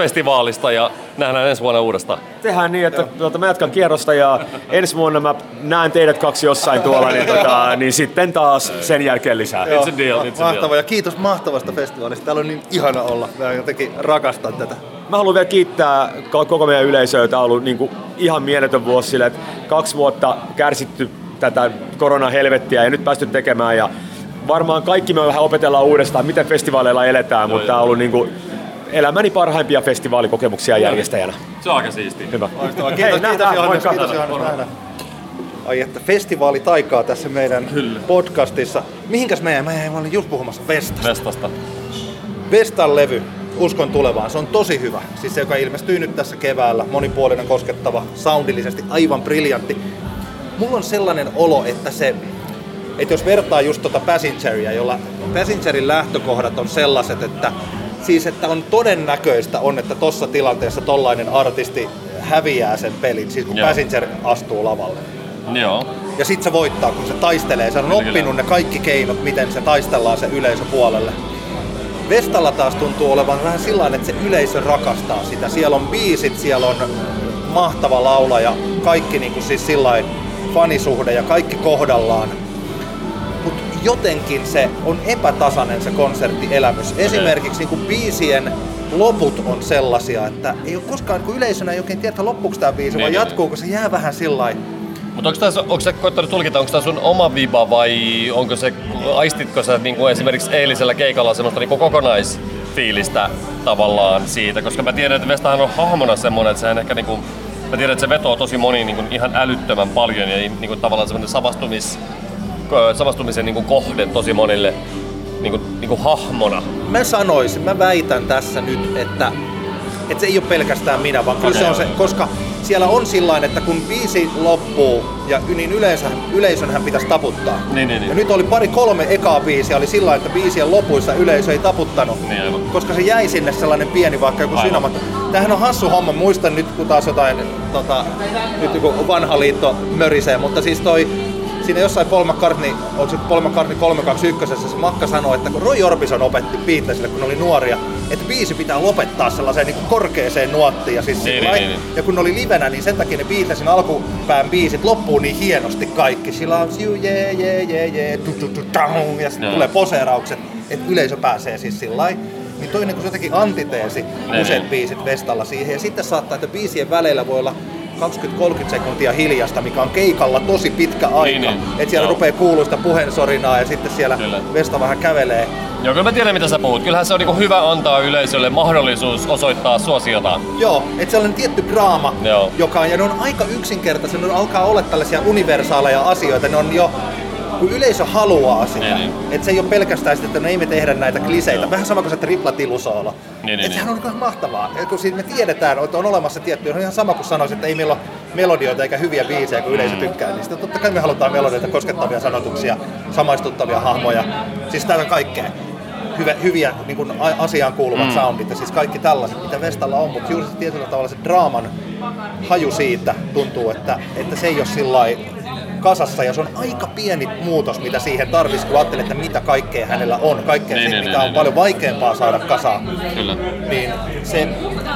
loppufestivaalista ja nähdään ensi vuonna uudestaan. Tehdään niin, että tuota, mä jatkan kierrosta ja ensi vuonna mä näen teidät kaksi jossain tuolla, niin, tuota, niin sitten taas sen jälkeen lisää. It's a deal, it's a Mahtavaa deal. ja kiitos mahtavasta festivaalista. Täällä on niin ihana olla. Mä jotenkin rakastan tätä. Mä haluan vielä kiittää koko meidän yleisöä. Tämä on ollut niin kuin ihan mieletön vuosi sille, että kaksi vuotta kärsitty tätä koronahelvettiä ja nyt päästy tekemään ja varmaan kaikki me vähän opetellaan uudestaan, miten festivaaleilla eletään, mutta tämä on ollut niin kuin elämäni parhaimpia festivaalikokemuksia järjestäjänä. Se on aika siistiä. Hyvä. Loistavaa. Hei, Kiitos, kiitos nähdään. Johannes. Kiitos Johannes. Nähdään. Ai että festivaali taikaa tässä meidän Kyllä. podcastissa. Mihinkäs meidän? Mä, olin just puhumassa Vestasta. Vestasta. Vestan levy, Uskon tulevaan, se on tosi hyvä. Siis se, joka ilmestyy nyt tässä keväällä, monipuolinen, koskettava, soundillisesti aivan briljantti. Mulla on sellainen olo, että se, että jos vertaa just tota Passengeria, jolla Passengerin lähtökohdat on sellaiset, että siis että on todennäköistä on, että tossa tilanteessa tollainen artisti häviää sen pelin, siis kun Joo. Passenger astuu lavalle. Joo. Ja sit se voittaa, kun se taistelee. Se on Kyllä, oppinut kyllä. ne kaikki keinot, miten se taistellaan se yleisöpuolelle. Vestalla taas tuntuu olevan vähän sillä että se yleisö rakastaa sitä. Siellä on biisit, siellä on mahtava laulaja, kaikki niinku siis sillä fanisuhde ja kaikki kohdallaan. Jotenkin se on epätasainen se konserttielämys. Esimerkiksi niinku biisien loput on sellaisia, että ei ole koskaan, kun yleisönä ei oikein tiedä, loppuuko tämä biisi Niin, vai niin, jatkuuko se jää vähän sillä Mutta onko, tässä, onko sä koittanut tulkita, onko tämä sun oma viba vai onko se, aistitko sä niin kuin esimerkiksi eilisellä keikalla semmoista niin kuin kokonaisfiilistä tavallaan siitä? Koska mä tiedän, että Vestahan on hahmona semmoinen, että sehän ehkä niin kuin, mä tiedän, että se vetoo tosi moni niin kuin ihan älyttömän paljon ja niin kuin tavallaan semmoinen samastumis, samastumisen niin kuin kohde tosi monille niin kuin, niin kuin hahmona. mä sanoisin, mä väitän tässä nyt, että, että se ei ole pelkästään minä, vaan kyllä se on se, koska siellä on sillain, että kun biisi loppuu, ja niin yleensä, yleisönhän pitäisi taputtaa. Niin, niin, niin. Ja nyt oli pari kolme ekaa biisiä, oli sillä että biisien lopuissa yleisö ei taputtanut. Niin, aivan. koska se jäi sinne sellainen pieni vaikka joku synoma. Tämähän on hassu homma, muistan nyt kun taas jotain, tota, nyt joku vanha liitto mörisee, mutta siis toi siinä jossain Paul McCartney, onko se Paul McCartney 321, se Makka sanoi, että kun Roy Orbison opetti Beatlesille, kun ne oli nuoria, että biisi pitää lopettaa sellaiseen niin korkeeseen nuottiin. Ja, siis Niin, sillain- niin, niin. ja kun ne oli livenä, niin sen takia ne Beatlesin alkupään biisit loppuu niin hienosti kaikki. She loves you, yeah, yeah, yeah, yeah, tu, tu, tu, down, ja sitten Joo. tulee poseeraukset, että yleisö pääsee siis sillä lailla. Niin toi on niin jotenkin antiteesi Niin, useat niin. biisit Vestalla siihen. Ja sitten saattaa, että biisien väleillä voi olla 20-30 sekuntia hiljasta, mikä on keikalla tosi pitkä aika. Niin, niin. Että siellä Joo. rupeaa kuuluista puheensorinaa ja sitten siellä Kyllä. Vesta vähän kävelee. Joo, kyllä mä tiedän mitä sä puhut. Kyllähän se on niin hyvä antaa yleisölle mahdollisuus osoittaa suosiotaan. Joo, että sellainen tietty draama, Joo. joka on, ja ne on aika yksinkertaisia, ne alkaa olla tällaisia universaaleja asioita, ne on jo kun yleisö haluaa sitä. Niin, niin. Että se ei ole pelkästään sitä, että no ei me tehdä näitä kliseitä. Joo. Vähän sama kuin se triplatilusoolo. Niin, niin, että sehän niin. on ihan mahtavaa. Et kun siitä me tiedetään, että on olemassa tiettyjä, on ihan sama kuin sanoisin, että ei meillä ole melodioita eikä hyviä biisejä, kun yleisö tykkää niistä. Totta kai me halutaan melodioita, koskettavia sanotuksia, samaistuttavia hahmoja. Siis täällä on kaikkea. Hyvä, hyviä niin kuin asiaan kuuluvat mm. soundit ja siis kaikki tällaiset, mitä Vestalla on, mutta juuri se tietyllä tavalla se draaman haju siitä tuntuu, että, että se ei ole sillä kasassa ja se on aika pieni muutos, mitä siihen tarvitsisi, kun ajattelee, että mitä kaikkea hänellä on, kaikkea Niin, niin, niin, mitä niin, on niin. paljon vaikeampaa saada kasaan. Kyllä. Niin se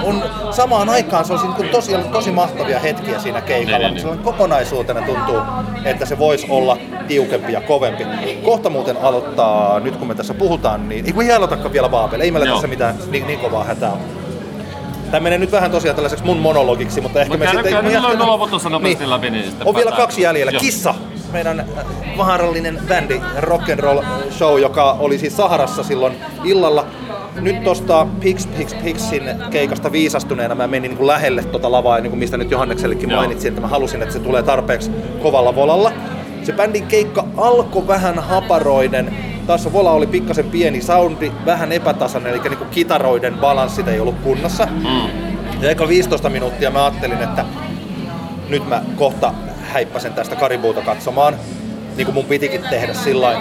on samaan aikaan se on siinä tosi, tosi mahtavia hetkiä siinä keikalla, Niin, niin, mutta sellainen kokonaisuutena tuntuu, että se voisi olla tiukempi ja kovempi. Kohta muuten aloittaa, nyt kun me tässä puhutaan, niin ei kun ei aloitakaan vielä Vaapel, ei meillä Joo. tässä mitään niin, niin kovaa hätää ole. Tämä menee nyt vähän tosiaan tällaiseksi mun monologiksi, mutta ehkä Mut me sitten... käydään loput tuossa nopeasti läpi, niin sitten On vielä kaksi jäljellä. Joo. Kissa, meidän äh, vaarallinen bändi, rock and roll show, joka oli siis Saharassa silloin illalla. Nyt tosta Pix Pix Pixin keikasta viisastuneena mä menin niin kuin lähelle tota lavaa, niin kuin mistä nyt Johanneksellekin Joo. mainitsin, että mä halusin, että se tulee tarpeeksi kovalla volalla. Se bändin keikka alkoi vähän haparoiden. Taas vola oli pikkasen pieni soundi, vähän epätasainen, eli niin kuin kitaroiden balanssit ei ollut kunnossa. Mm. Ja eka 15 minuuttia mä ajattelin, että nyt mä kohta häippäsen tästä karibuuta katsomaan, niin kuin mun pitikin tehdä sillä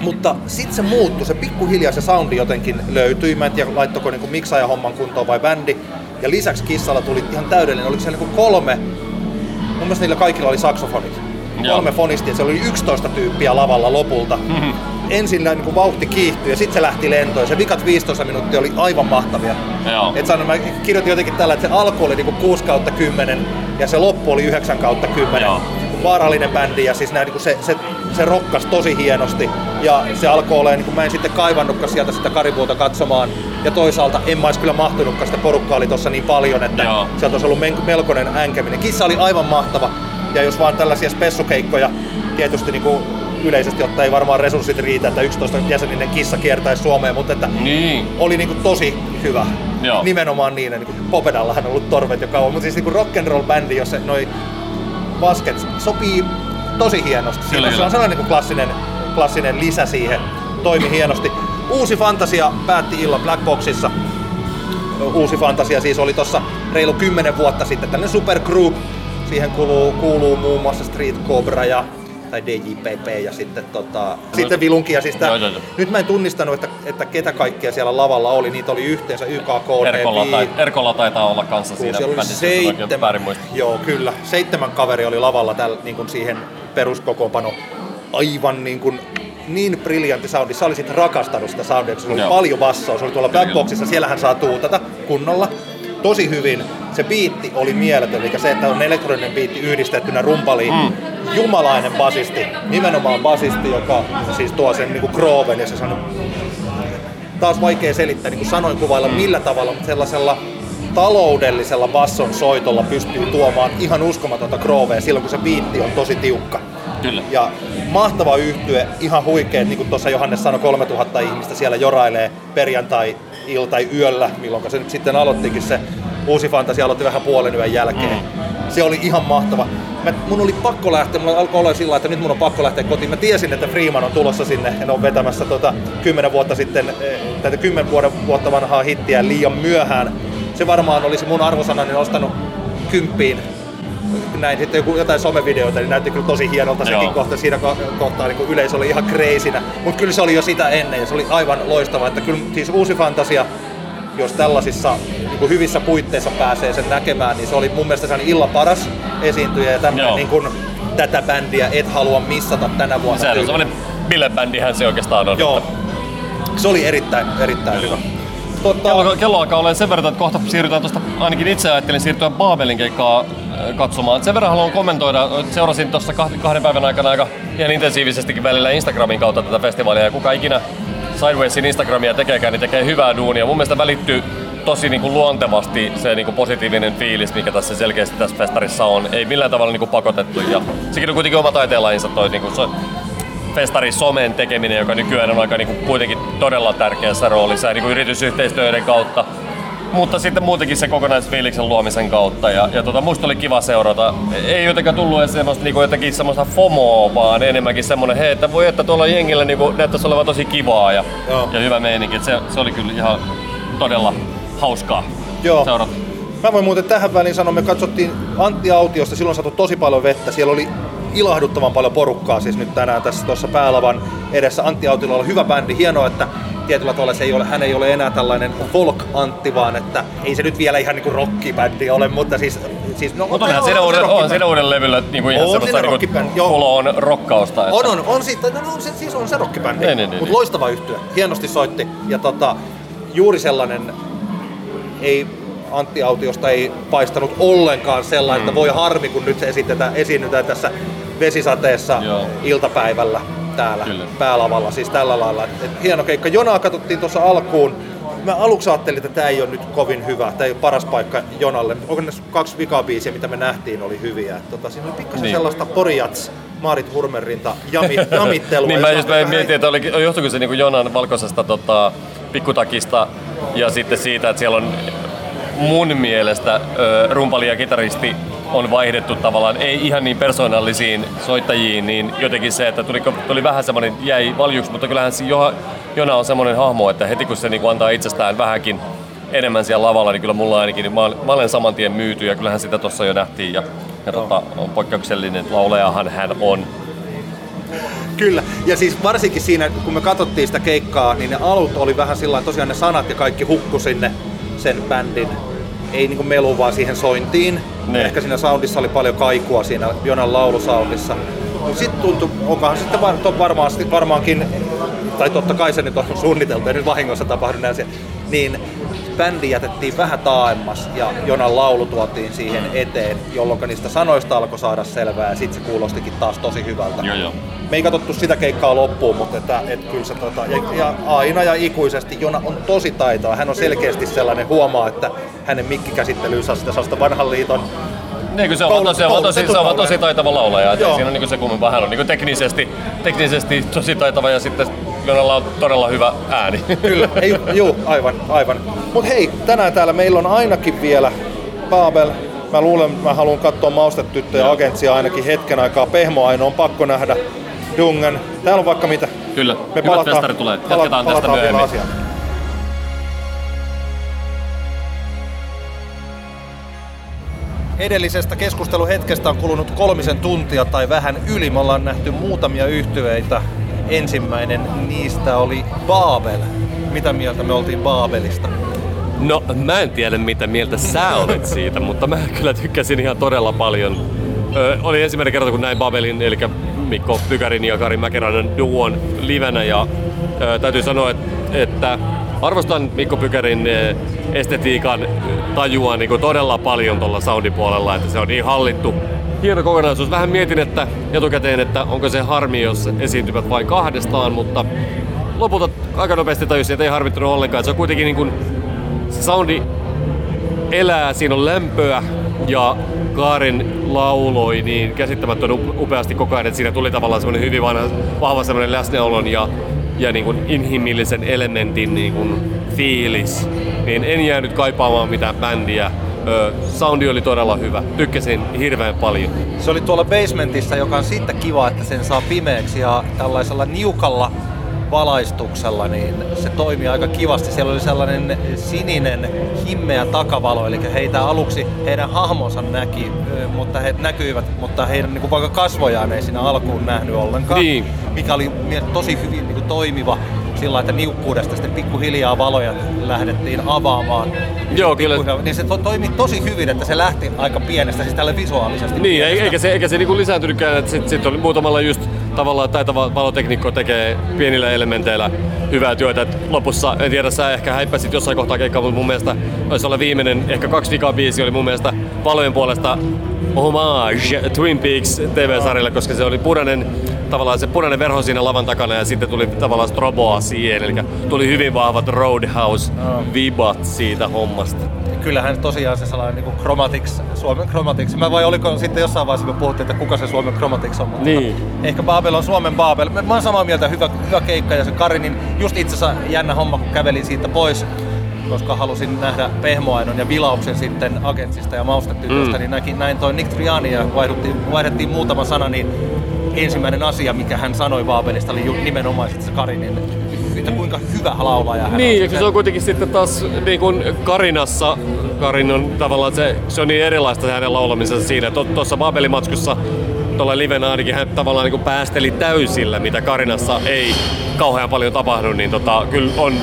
Mutta sitten se muuttui, se pikkuhiljaa se soundi jotenkin löytyi. Mä en tiedä, laittoiko niinku miksaaja homman kuntoon vai bändi. Ja lisäksi kissalla tuli ihan täydellinen, oliko siellä niinku kolme, mun mielestä niillä kaikilla oli saksofonit. Joo. Kolme fonistia, siellä oli 11 tyyppiä lavalla lopulta. Mhm. Ensin niin kuin vauhti kiihtyi ja sitten se lähti lentoon. Se vikat 15 minuuttia oli aivan mahtavia. Joo. Et sanon, mä kirjoitin jotenkin tällä, että se alku oli niinku 6 kautta 10 ja se loppu oli 9 kautta 10. Joo. Vaarallinen bändi ja siis nää, niinku se, se, se rokkas tosi hienosti ja se alkoi olemaan, niinku, mä en sitten kaivannutkaan sieltä sitä karipuuta katsomaan ja toisaalta en mä olisi kyllä mahtunutkaan, sitä porukkaa oli tossa niin paljon, että Joo. sieltä olisi ollut melkoinen änkäminen. Kissa oli aivan mahtava ja jos vaan tällaisia spessukeikkoja tietysti niinku yleisesti ottaen ei varmaan resurssit riitä, että 11 jäseninen kissa kiertäisi Suomeen, mutta että Niin. oli niinku tosi hyvä. Joo. Nimenomaan niin, niin kuin Popedallahan on ollut torvet jo kauan, mutta siis niinku rock'n'roll bändi, jos se noi basket sopii tosi hienosti. Kyllä, Siinä se kyllä. on sellainen niin klassinen, klassinen lisä siihen, toimi hienosti. Uusi Fantasia päätti illan Black Boxissa. Uusi Fantasia siis oli tossa reilu 10 vuotta sitten, tällainen supergroup. Siihen kuuluu, kuuluu muun muassa Street Cobra ja tai DJPP ja sitten, tota, sitten Vilunki. Ja siis tää, Joo, joo, joo. nyt mä en tunnistanut, että, että ketä kaikkia siellä lavalla oli. Niitä oli yhteensä YKK, Erkolla, tai, Erkolla taitaa olla kanssa siinä bändissä, seitsemän, joo kyllä, seitsemän kaveri oli lavalla täl, niin kuin siihen peruskokoonpano. Aivan niin kuin, niin briljantti soundi. Sä olisit rakastanut sitä soundia, se oli Joo. paljon bassoa. Se oli tuolla Kyllä, Blackboxissa, siellähän saa tuutata kunnolla. Tosi hyvin. Se biitti oli mieletön, eli se, että on elektroninen biitti yhdistettynä rumpaliin. Mm. Jumalainen basisti, nimenomaan basisti, joka siis tuo sen niin kuin grooven ja se sanoo taas vaikea selittää, niin kuin sanoin kuvailla millä tavalla, mutta sellaisella taloudellisella basson soitolla pystyy tuomaan ihan uskomatonta groovea silloin, kun se biitti on tosi tiukka. Kyllä. Ja mahtava yhtye, ihan huikea, niin kuin tuossa Johannes sanoi, 3000 ihmistä siellä jorailee perjantai-ilta tai yöllä, milloin se nyt sitten aloittikin se uusi fantasia aloitti vähän puolen yön jälkeen. Se oli ihan mahtava. Mä, mun oli pakko lähteä, mulla alkoi olla sillä että nyt mun on pakko lähteä kotiin. Mä tiesin, että Freeman on tulossa sinne ja ne on vetämässä tota, 10 vuotta sitten, eh, tätä 10 vuoden, vuotta vanhaa hittiä liian myöhään. Se varmaan olisi mun arvosanani nostanut kymppiin näin sitten joku, jotain somevideoita, niin näytti kyllä tosi hienolta sekin Joo. kohta. Siinä ko- kohtaa niin yleisö oli ihan kreisinä. Mutta kyllä se oli jo sitä ennen ja se oli aivan loistava. Että kyllä siis uusi fantasia, jos tällaisissa niin hyvissä puitteissa pääsee sen näkemään, niin se oli mun mielestä sellainen illan paras esiintyjä ja tämmöinen Joo. niin kuin, tätä bändiä et halua missata tänä vuonna. Sehän on semmoinen bilebändihän se oikeastaan on. Joo. Se oli erittäin, erittäin hyvä. Totta, Kello, kello alkaa olla sen verran, että kohta siirrytään tuosta, ainakin itse ajattelin siirtyä Baabelin keikkaa katsomaan. Sen verran haluan kommentoida, seurasin tuossa kahden päivän aikana aika ihan intensiivisestikin välillä Instagramin kautta tätä festivaalia ja kuka ikinä Sidewaysin Instagramia tekeekään, niin tekee hyvää duunia. Mun mielestä välittyy tosi niin kuin luontevasti se niin kuin positiivinen fiilis, mikä tässä selkeästi tässä festarissa on. Ei millään tavalla niin kuin pakotettu. Ja sekin on kuitenkin oma taiteenlajinsa toi niin kuin se, festari somen tekeminen, joka nykyään on aika niin kuin kuitenkin todella tärkeässä roolissa ja niin kuin yritysyhteistyöiden kautta. Mutta sitten muutenkin se kokonaisfiiliksen luomisen kautta. Ja, ja tota, musta oli kiva seurata. Ei jotenkaan tullut edes semmoista niinku jotenkin semmoista FOMOa, vaan enemmänkin semmoinen, hei, että voi että tuolla jengillä niinku näyttäisi olevan tosi kivaa ja, Joo. ja hyvä meininki. Et Se, se oli kyllä ihan todella hauskaa Joo. seurata. Mä voin muuten tähän väliin sanoa, me katsottiin Antti Autiosta, silloin saatu tosi paljon vettä. Siellä oli ilahduttavan paljon porukkaa siis nyt tänään tässä tuossa päälavan edessä. Antti Autiolla on hyvä bändi, hienoa, että tietyllä tavalla se ei ole, hän ei ole enää tällainen folk-Antti, vaan että ei se nyt vielä ihan niinku rockibändi ole, mutta siis... siis no, Mutta onhan on- siinä uuden, on siinä uuden levyllä niinku ihan On semmoista niinku on rockausta. että- On, on, on siitä, no, on se, siis on se rockibändi, Niin, niin, niin, mutta niin. loistava yhtyö, hienosti soitti. Ja tota, juuri sellainen, ei Antti Autiosta ei paistanut ollenkaan sellainen, Mm. että voi harmi, kun nyt se esitetään, esiinnytään tässä vesisateessa Joo. iltapäivällä täällä Kyllä. päälavalla, siis tällä lailla. Et, et, hieno keikka. Jonaa katsottiin tuossa alkuun. Mä aluksi ajattelin, että tämä ei ole nyt kovin hyvä, tämä ei ole paras paikka Jonalle. Onko ne kaksi vikabiisiä, mitä me nähtiin, oli hyviä. Et, tota, siinä oli pikkasen Niin. sellaista Porjats, Maarit Hurmerinta, jami, jamittelua. niin mä just mä mietin, että oli, johtuiko se niinku Jonan valkoisesta tota, pikkutakista ja sitten siitä, että siellä on mun mielestä ö, rumpali ja kitaristi on vaihdettu tavallaan, ei ihan niin persoonallisiin soittajiin, niin jotenkin se, että tuli, tuli vähän semmoinen, jäi valjuksi, mutta kyllähän se Joha, Jona on semmoinen hahmo, että heti kun se niinku antaa itsestään vähänkin enemmän siellä lavalla, niin kyllä mulla ainakin, niin mä, olen- mä olen saman tien myyty ja kyllähän sitä tuossa jo nähtiin ja, ja tota, on poikkeuksellinen laulajahan hän on. Kyllä, ja siis varsinkin siinä, kun me katsottiin sitä keikkaa, niin ne alut oli vähän sillä tosiaan ne sanat ja kaikki hukku sinne sen bändin, ei niinku melu vaan siihen sointiin. Ne. Ehkä siinä soundissa oli paljon kaikua siinä Jonan laulusoundissa. Sitten tuntui, onkohan sitten var, varmaankin, tai totta kai se nyt on suunniteltu, ei nyt vahingossa tapahdu näin niin bändi jätettiin vähän taaemmas ja Jonan laulu tuotiin siihen eteen, jolloin niistä sanoista alkoi saada selvää ja sitten se kuulostikin taas tosi hyvältä. Joo, joo. Me ei katsottu sitä keikkaa loppuun, mutta että, et kyllä se, tota, ja, ja, aina ja ikuisesti Jona on tosi taitava. Hän on selkeästi sellainen, huomaa, että hänen mikkikäsittelynsä on sitä sellaista vanhan liiton Niin, kun se on, tosi, on, tosi, se on tosi taitava laulaja. Siinä on niin se kummempaa. Hän on niin teknisesti, teknisesti tosi taitava ja sitten Jonalla on todella hyvä ääni. Kyllä, ei, juu, aivan, aivan. Mut hei, tänään täällä meillä on ainakin vielä Paabel. Mä luulen, mä haluan katsoa maustetyttöjä agentsia ainakin hetken aikaa. Pehmo Aino on pakko nähdä. Dungen. Täällä on vaikka mitä. Kyllä, hyvät festarit tulee. Jatketaan tästä vielä myöhemmin. asiaan. Edellisestä keskusteluhetkestä on kulunut kolmisen tuntia tai vähän yli. Me ollaan nähty muutamia yhtyeitä. Ensimmäinen niistä oli Baabel. Mitä mieltä me oltiin Baabelista? No, mä en tiedä mitä mieltä sä olet siitä, mutta mä kyllä tykkäsin ihan todella paljon. Ö, oli ensimmäinen kerta, kun näin Babelin, eli Mikko Pykärin ja Kari Mäkeräinen duon livenä, ja ö, täytyy sanoa, että, että arvostan Mikko Pykärin estetiikan tajua niin kuin todella paljon tuolla soundipuolella, että se on niin hallittu. Hieno kokonaisuus. Vähän mietin, että etukäteen, että onko se harmi, jos esiintyvät vain kahdestaan, mutta lopulta aika nopeasti tajusin, että ei harmittanut ollenkaan. Se on kuitenkin niin kuin se soundi elää, siinä on lämpöä ja Kaarin lauloi niin käsittämättömän up- upeasti koko ajan, että siinä tuli tavallaan semmoinen hyvin vanha, vahva semmoinen läsnäolon ja, ja niin kuin inhimillisen elementin niin kuin fiilis. Niin en jäänyt kaipaamaan mitään bändiä. Soundi oli todella hyvä. Tykkäsin hirveän paljon. Se oli tuolla basementissa, joka on siitä kiva, että sen saa pimeäksi ja tällaisella niukalla valaistuksella, niin se toimii aika kivasti. Siellä oli sellainen sininen, himmeä takavalo, eli heitä aluksi, heidän hahmonsa näki, mutta he näkyivät, mutta heidän niin kuin vaikka kasvojaan ei siinä alkuun nähnyt ollenkaan. Niin. Mikä oli tosi hyvin niin kuin toimiva sillä että niukkuudesta sitten pikkuhiljaa valoja lähdettiin avaamaan. Joo, kyllä. Niin se to- toimi tosi hyvin, että se lähti aika pienestä, siis tälle visuaalisesti. Niin, pienestä. eikä se, eikä se niinku lisääntynytkään, että sitten sit oli muutamalla just tavallaan taitava valoteknikko tekee pienillä elementeillä hyvää työtä. Et lopussa, en tiedä, sä ehkä häippäsit jossain kohtaa keikkaa, mutta mun mielestä olisi olla viimeinen, ehkä kaksi vikaa biisi oli mun mielestä valojen puolesta homage Twin Peaks TV-sarjalle, koska se oli punainen, tavallaan se punainen verho siinä lavan takana ja sitten tuli tavallaan stroboa siihen, eli tuli hyvin vahvat Roadhouse-vibat siitä hommasta. kyllähän tosiaan se sellainen niin Chromatics, Suomen Chromatics. Mä vai oliko sitten jossain vaiheessa, kun puhuttiin, että kuka se Suomen Chromatics on. mutta Niin. Ehkä Babel on Suomen Babel. Mä mä oon samaa mieltä, hyvä, hyvä keikka ja se Karinin just itse asiassa jännä homma, kun kävelin siitä pois koska halusin nähdä Pehmoainon ja Vilauksen sitten Agentsista ja Maustetytöstä, Mm. niin näkin, näin toi Nick Triani ja vaihdettiin, vaihdettiin muutama sana, niin ensimmäinen asia, mikä hän sanoi Babelista, oli sit se Karinin, että kuinka hyvä laulaja hän Niin, on. ja se on kuitenkin sitten taas niin kuin Karinassa, Karin on tavallaan se, se on niin erilaista se hänen laulamisensa siinä. Tuossa Babelimatskussa tuolla livenä ainakin hän tavallaan niin kuin päästeli täysillä, mitä Karinassa ei kauhean paljon tapahdu, niin tota, kyllä on,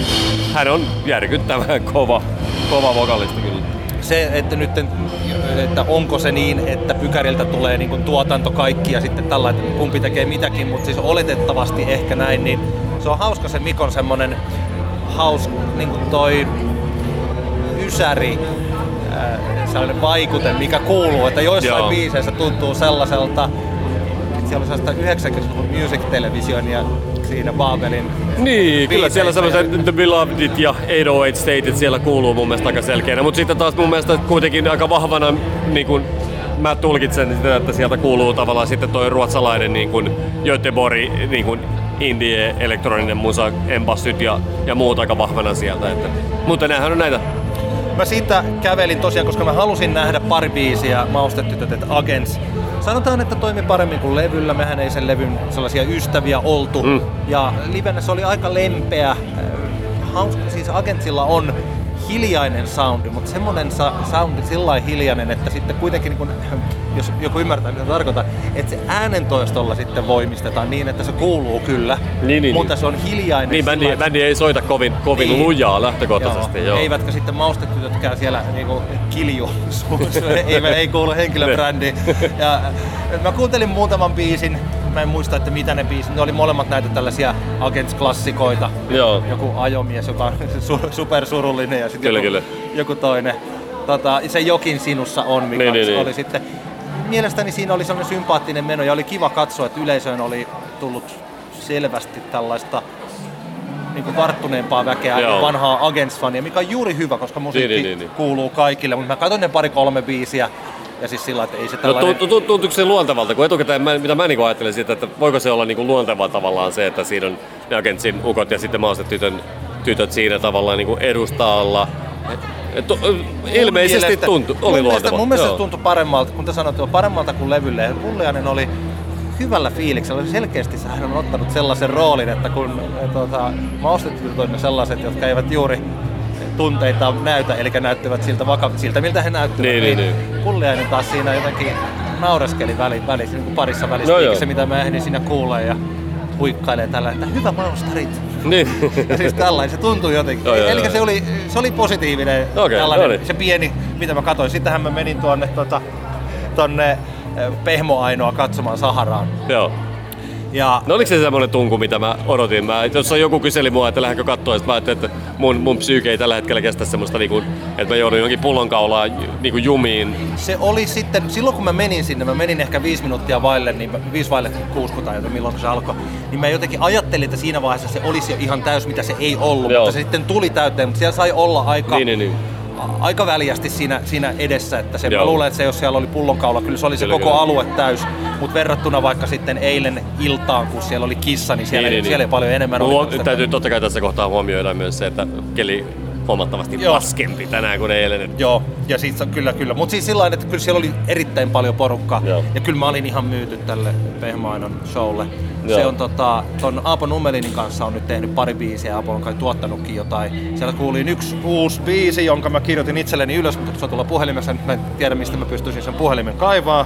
hän on järkyttävän kova, kova vokalisti kyllä. se, että nyt, että onko se niin, että Pykäriltä tulee niin kuin tuotanto kaikki ja sitten tällä, että kumpi tekee mitäkin, mutta siis oletettavasti ehkä näin, niin se on hauska se Mikon semmonen haus, niin kuin toi ysäri, ää, sellainen vaikute, mikä kuuluu, että joissain Joo. biiseissä tuntuu sellaiselta, siellä on sellaista 90-luvun music television ja siinä Babelin Niin, kyllä siellä sellaiset The Belovedit ja 808 Statet siellä kuuluu mun mielestä aika selkeänä, mutta sitten taas mun mielestä kuitenkin aika vahvana niin kuin mä tulkitsen sitä, että sieltä kuuluu tavallaan sitten toi ruotsalainen niin kuin Göteborg niin kuin indie, elektroninen musa, embassyt ja, ja muut aika vahvana sieltä. Että, mutta näähän on näitä Mä siitä kävelin tosiaan, koska mä halusin nähdä pari biisiä Maustetytöt, että Agents. Sanotaan, että toimi paremmin kuin levyllä. Mehän ei sen levyn sellaisia ystäviä oltu. Mm. Ja livenä se oli aika lempeä. Äh, Hauska, siis Agentsilla on hiljainen soundi, mutta semmoinen sa- soundi sillä hiljainen, että sitten kuitenkin, niin kun, jos joku ymmärtää mitä tarkoitan, että se äänentoistolla sitten voimistetaan niin, että se kuuluu kyllä, Niin, niin, mutta niin. se on hiljainen. Niin, bändi, sillä bändi ei soita kovin, kovin Niin. lujaa lähtökohtaisesti. Joo. Eivätkä sitten maustetytötkään siellä niinku kilju. ei, ei kuulu henkilöbrändiin. Ja, mä kuuntelin muutaman biisin, mä en muista, että mitä ne biisit, ne oli molemmat näitä tällaisia Agents-klassikoita. Joo. Joku ajomies, joka on su- supersurullinen ja sitten joku, kyllä. joku toinen. Tota, se jokin sinussa on, mikä Niin, niin, niin. oli sitten mielestäni siinä oli sellainen sympaattinen meno ja oli kiva katsoa, että yleisöön oli tullut selvästi tällaista niin kuin varttuneempaa väkeä Joo. ja vanhaa Agents-fania, mikä on juuri hyvä, koska musiikki Niin, niin, niin, niin. kuuluu kaikille. Mutta mä katsoin ne pari-kolme biisiä ja siis sillä että ei se No, tällainen... tu- tuntuuko se luontevalta, kun etukäteen, mä, mitä mä niinku ajattelin siitä, että voiko se olla niinku luontevaa tavallaan se, että siinä on ne agentsin ukot ja sitten maastetytön tytöt siinä tavallaan niinku edustalla. Et, ilmeisesti mielestä- tuntui, mun oli mielestä, luontevaa. mun mielestä tuntui paremmalta, kun te sanoitte, että paremmalta kuin levylle. Pulliainen oli hyvällä fiiliksellä. Selkeästi hän on ottanut sellaisen roolin, että kun eh, tuota, maustetytöt on ne sellaiset, jotka eivät juuri tunteita näytä, eli näyttävät siltä, vaka- siltä miltä he näyttävät. Niin, niin, Pulliainen taas siinä jotenkin naureskeli välissä, välissä niin kuin parissa välissä, No no se mitä mä ehdin siinä kuulee ja huikkailee tällä, että hyvä maustarit. Niin. Ja siis tällainen, se tuntui jotenkin. Joo, joo, Eli joo. se oli, se oli positiivinen Okei, tällainen, no niin. se pieni, mitä mä katsoin. Sittenhän mä menin tuonne, tota, tonne eh, Pehmo Ainoa katsomaan Saharaan. Joo. Ja No oliko se semmoinen tunku, mitä mä odotin? Mä, jos on joku kyseli mua, että lähdenkö katsoa, sit mä ajattelin, että mun, mun psyyke ei tällä hetkellä kestä semmoista, niinku, että mä joudun johonkin pullonkaulaan niinku jumiin. se oli sitten, silloin kun mä menin sinne, mä menin ehkä viisi minuuttia vaille, niin viisi vaille kuusi tai jotain, milloin se alkoi, niin mä jotenkin ajattelin, että siinä vaiheessa se olisi jo ihan täys, mitä se ei ollut, Joo. mutta se sitten tuli täyteen, mutta siellä sai olla aika, Niin, niin, niin. Aika väljästi siinä, siinä edessä, että se, Joo. mä luulen, että se jos siellä oli pullonkaula, kyllä se oli se Kyllä, koko kyllä. alue täys, mutta verrattuna vaikka sitten eilen iltaan, kun siellä oli kissa, niin siellä, Niin, niin, siellä niin. paljon enemmän oli. Luo, sitä- täytyy totta kai tässä kohtaa huomioida myös se, että keli huomattavasti Joo. paskempi tänään kuin eilen. Joo, ja siis kyllä, kyllä. Mutta siis sillä että kyllä siellä oli erittäin paljon porukkaa. Joo. Ja kyllä mä olin ihan myyty tälle Pehmainon showlle. Joo. Se on tota, ton Aapo Nummelinin kanssa on nyt tehnyt pari biisiä, Aapo on kai tuottanutkin jotain. Siellä kuulin yksi uusi biisi, jonka mä kirjoitin itselleni ylös, mutta se on tuolla puhelimessa. Nyt mä en tiedä, mistä mä pystyisin sen puhelimen kaivaa.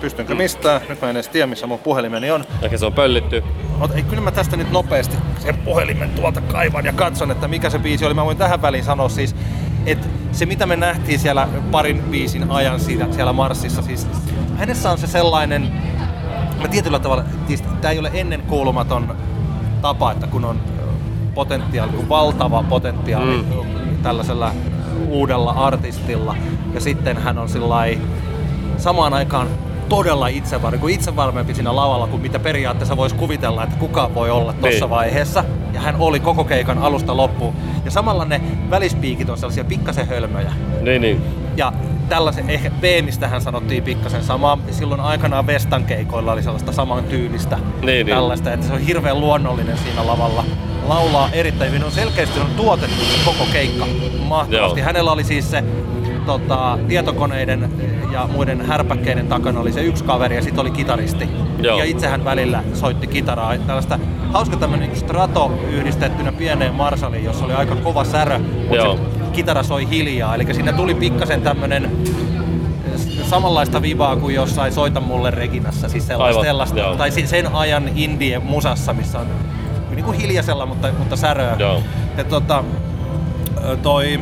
Pystynkö mistään? Nyt mä en edes tiedä, missä mun puhelimeni on. Ehkä se on pöllitty. Ota, ei, kyllä mä tästä nyt nopeasti sen puhelimen tuolta kaivan ja katson, että mikä se biisi oli. Mä voin tähän väliin sanoa siis, että se mitä me nähtiin siellä parin biisin ajan siinä, siellä Marsissa, siis hänessä on se sellainen, mä tietyllä tavalla, siis tämä ei ole ennen kuulumaton tapa, että kun on potentiaali, kun valtava potentiaali Mm. tällaisella uudella artistilla, ja sitten hän on sillä samaan aikaan todella itsevarma, kuin itsevarmempi siinä lavalla kuin mitä periaatteessa voisi kuvitella, että kuka voi olla tuossa Niin. vaiheessa. Ja hän oli koko keikan alusta loppuun. Ja samalla ne välispiikit on sellaisia pikkasen hölmöjä. Niin, niin. Ja tällaisen, ehkä B-mistähän sanottiin pikkasen samaa. Silloin aikanaan Vestan keikoilla oli sellaista saman tyylistä Niin, niin. tällaista, että se on hirveän luonnollinen siinä lavalla. Laulaa erittäin hyvin, on selkeästi on tuotettu se koko keikka mahtavasti. Joo. Hänellä oli siis se tota, tietokoneiden ja muiden härpäkkeiden takana oli se yksi kaveri ja sitten oli kitaristi. Joo. Ja itse hän välillä soitti kitaraa. Tällaista hauska tämmöinen niin strato yhdistettynä pieneen Marshalliin, jossa oli aika kova särö, mutta kitara soi hiljaa. Eli siinä tuli pikkasen tämmönen samanlaista vivaa kuin jossain Soita mulle Reginassa, siis sellaista, Aivan, sellaista joo. tai sen ajan indie musassa, missä on niin kuin hiljaisella, mutta, mutta säröä. Joo. Ja tota, toi,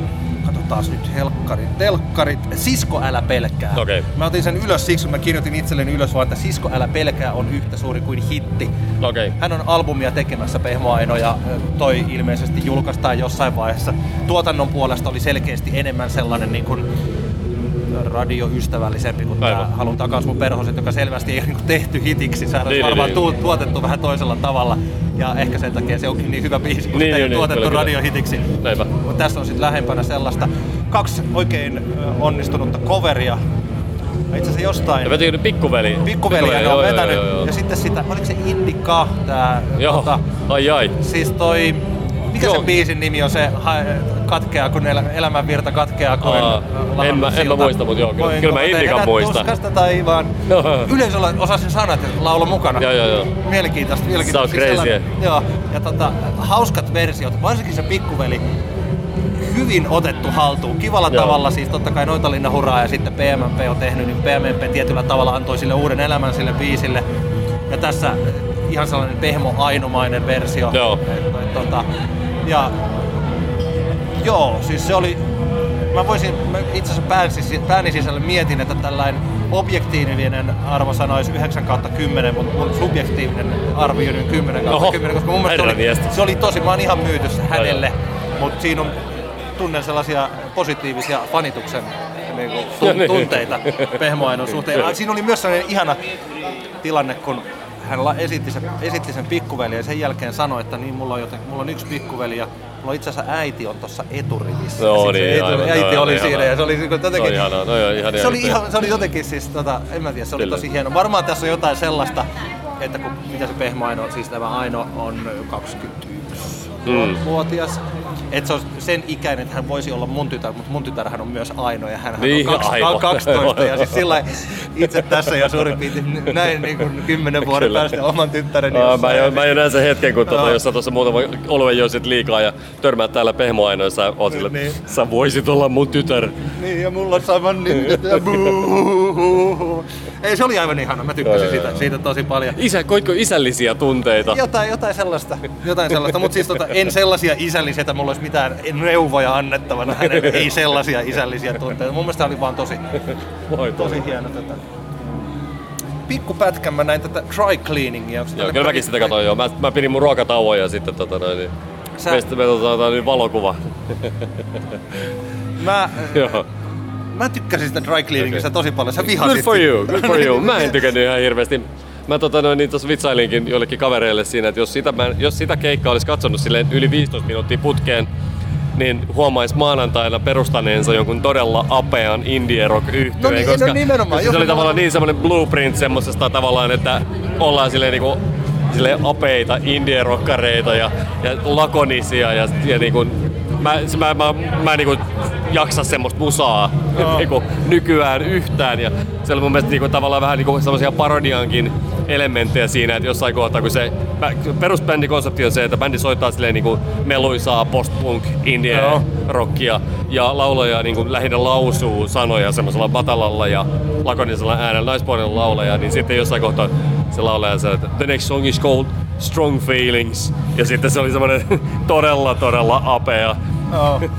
katsotaan nyt helkkarit, telkkarit, Sisko älä pelkää. Okei. Mä otin sen ylös siksi, kun mä kirjoitin itselleni ylös vaan, että Sisko älä pelkää on yhtä suuri kuin hitti. Okay. Hän on albumia tekemässä Pehmo ja toi ilmeisesti julkaistaan jossain vaiheessa. Tuotannon puolesta oli selkeästi enemmän sellainen niin kuin radioystävällisempi kuin tämä. Halun takas mun perhoset, joka selvästi ei ole niin tehty hitiksi. Se on Niin, varmaan niin, tu- tuotettu vähän toisella tavalla. Ja ehkä sen takia se onkin niin hyvä biisi, kun Niin, sitä ei niin, tuotettu kyllä, kyllä. radiohitiksi. Näinpä. Mutta tässä on sitten lähempänä sellaista kaksi oikein onnistunutta coveria. Itse asiassa jostain... Ja vetikö pikkuveli? Pikkuveli hän joo, on joo, vetänyt. joo, joo. Ja sitten sitä, oliko se Indika, tää, Joo, tota, ai ai. siis toi, mikä Joo. sen biisin nimi on se, ha, katkeaa kun elä, elämänvirta katkeaa kuin Aa, en mä- en mä muista, mut joo, kyllä- Voin kyllä mä Indikan muistan. tuskasta taivaan. Joo. Yleisöllä osasin sanat ja laulo mukana. Joo, joo, joo. Mielenkiintoista, mielenkiintoista. Sounds crazy. sellainen- Joo, ja tota, hauskat versiot, varsinkin se pikkuveli, hyvin otettu haltuun. Kivalla Joo. tavalla, siis totta kai Noitalinna Huraa ja sitten PMMP on tehnyt, niin PMMP tietyllä tavalla antoi sille uuden elämän sille biisille. Ja tässä ihan sellainen pehmo ainomainen versio. Joo. Et, et, tota, ja joo, siis se oli, mä voisin, mä itse asiassa pään, sis- pääni sisällä mietin, että tällainen objektiivinen arvo sanoisi 9 kautta 10, mutta mun subjektiivinen arvio on 10 kautta Oho, 10, koska mun mielestä se oli, se oli tosi, mä oon ihan myyty se hänelle, mutta siinä on, tunnen sellaisia positiivisia fanituksen niin kuin, tu- tunteita Pehmoainon suhteen. Siinä oli myös sellainen ihana tilanne, kun hän esitti sen, esitti sen pikkuveli ja sen jälkeen sanoi, että niin, mulla on, joten, mulla on yksi pikkuveli ja mulla on itse asiassa äiti on tuossa eturivissä. No sit se niin, äiti, aivan, äiti no, oli aivan, siinä aivan. ja se oli niin kuin No jotenkin, ihanaa, no joo, ihan se oli, ihan, se oli jotenkin siis, tota, en mä tiedä, se oli Kyllä. tosi hieno. Varmaan tässä on jotain sellaista, että kun, mitä se Pehmo Aino, siis tämä Aino on 21 Mm. vuotias. Että se on sen ikäinen, että hän voisi olla mun tytär, mutta mun tytärhän on myös Aino ja hän Niin, on kaksi, aivan. 12 ja siis sillä itse tässä ja suurin piirtein näin niin kuin 10 vuoden Kyllä. päästä oman tyttäreni. Aa, mä, jo, mä jo näen sen hetken, kun tuota, jos sä tuossa muutama oluen joisit liikaa ja törmäät täällä pehmoainoissa ja oot sille, Niin. sä voisit olla mun tytär. Niin, ja mulla on saman buu. Ei, se oli aivan ihana. Mä tykkäsin siitä, siitä tosi paljon. Isä, koitko isällisiä tunteita? Jotain, jotain sellaista, jotain sellaista. mutta siis tota, en sellaisia isällisiä, että mulla olisi mitään neuvoja annettavana hänelle. Ei sellaisia isällisiä tunteita. Mun mielestä oli vaan tosi, Voi tosi. hieno tätä. Pikku pätkän mä näin tätä dry cleaningia. Onko Joo, kyllä mäkin sitä katsoin joo. Mä, mä pidin mun ruokatauon ja sitten tota noin, niin Sä- meistä me otetaan niin valokuva. Mä, Joo. mä tykkäsin sitä dry cleaningista tosi paljon. Sä vihasit Good for you, good for you. Mä en tykännyt ihan hirveästi. Mä tota noin, niin tossa vitsailinkin joillekin kavereille siinä, että jos sitä, mä, jos sitä keikkaa olisi katsonut silleen yli 15 minuuttia putkeen, niin huomaisi maanantaina perustaneensa jonkun todella apean indie rock yhtyeen, No niin, no koska, nimenomaan, koska jos se oli tavallaan niin semmoinen blueprint semmosesta tavallaan, että ollaan silleen niinku silleen apeita indie rockareita ja, ja lakonisia ja, ja niinku, mä, mä, mä, mä niinku jaksa semmoista musaa niinku, nykyään yhtään. Ja se oli mun mielestä niinku, tavallaan vähän niinku semmoisia parodiankin elementtejä siinä, että jossain kohtaa, kun se bä- perusbändikonsepti on se, että bändi soittaa silleen niinku meluisaa post-punk indie Joo. rockia ja lauloja niin kuin lähinnä lausuu sanoja semmoisella matalalla ja lakonisella äänellä naispuolinen laulaja, niin sitten jossain kohtaa se laulaja sanoi, että the next song is called Strong Feelings ja sitten se oli semmoinen todella todella apea.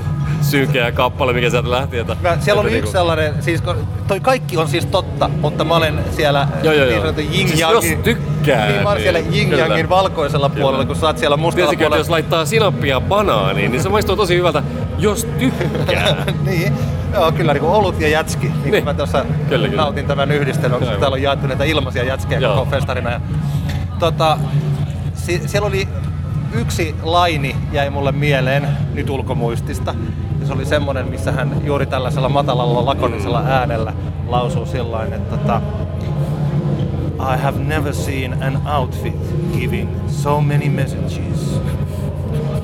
synkeä kappale, mikä sieltä lähti. Että, Mä, siellä oli että yksi sellainen, siis toi kaikki on siis totta, mutta mä olen siellä Joo, joo, niin joo. sanotun yin Siis jos tykkää, niin mä olen siellä niin yin kyllä. yangin valkoisella puolella, kun sä oot siellä mustalla että puolella. jos laittaa sinappia banaaniin, niin se maistuu tosi hyvältä, jos tykkää. niin, joo, kyllä niin kuin olut ja jätski, niin, Niin. niin. mä tuossa Kyllä, kyllä. nautin tämän yhdistelmän, koska täällä on jaettu näitä ilmaisia jätskejä Joo. koko festarina. Ja, tota, si- siellä oli yksi laini jäi mulle mieleen nyt ulkomuistista. Oli semmonen, missä hän juuri tällaisella matalalla lakonisella äänellä lausuu sillain, että tota, I have never seen an outfit giving so many messages.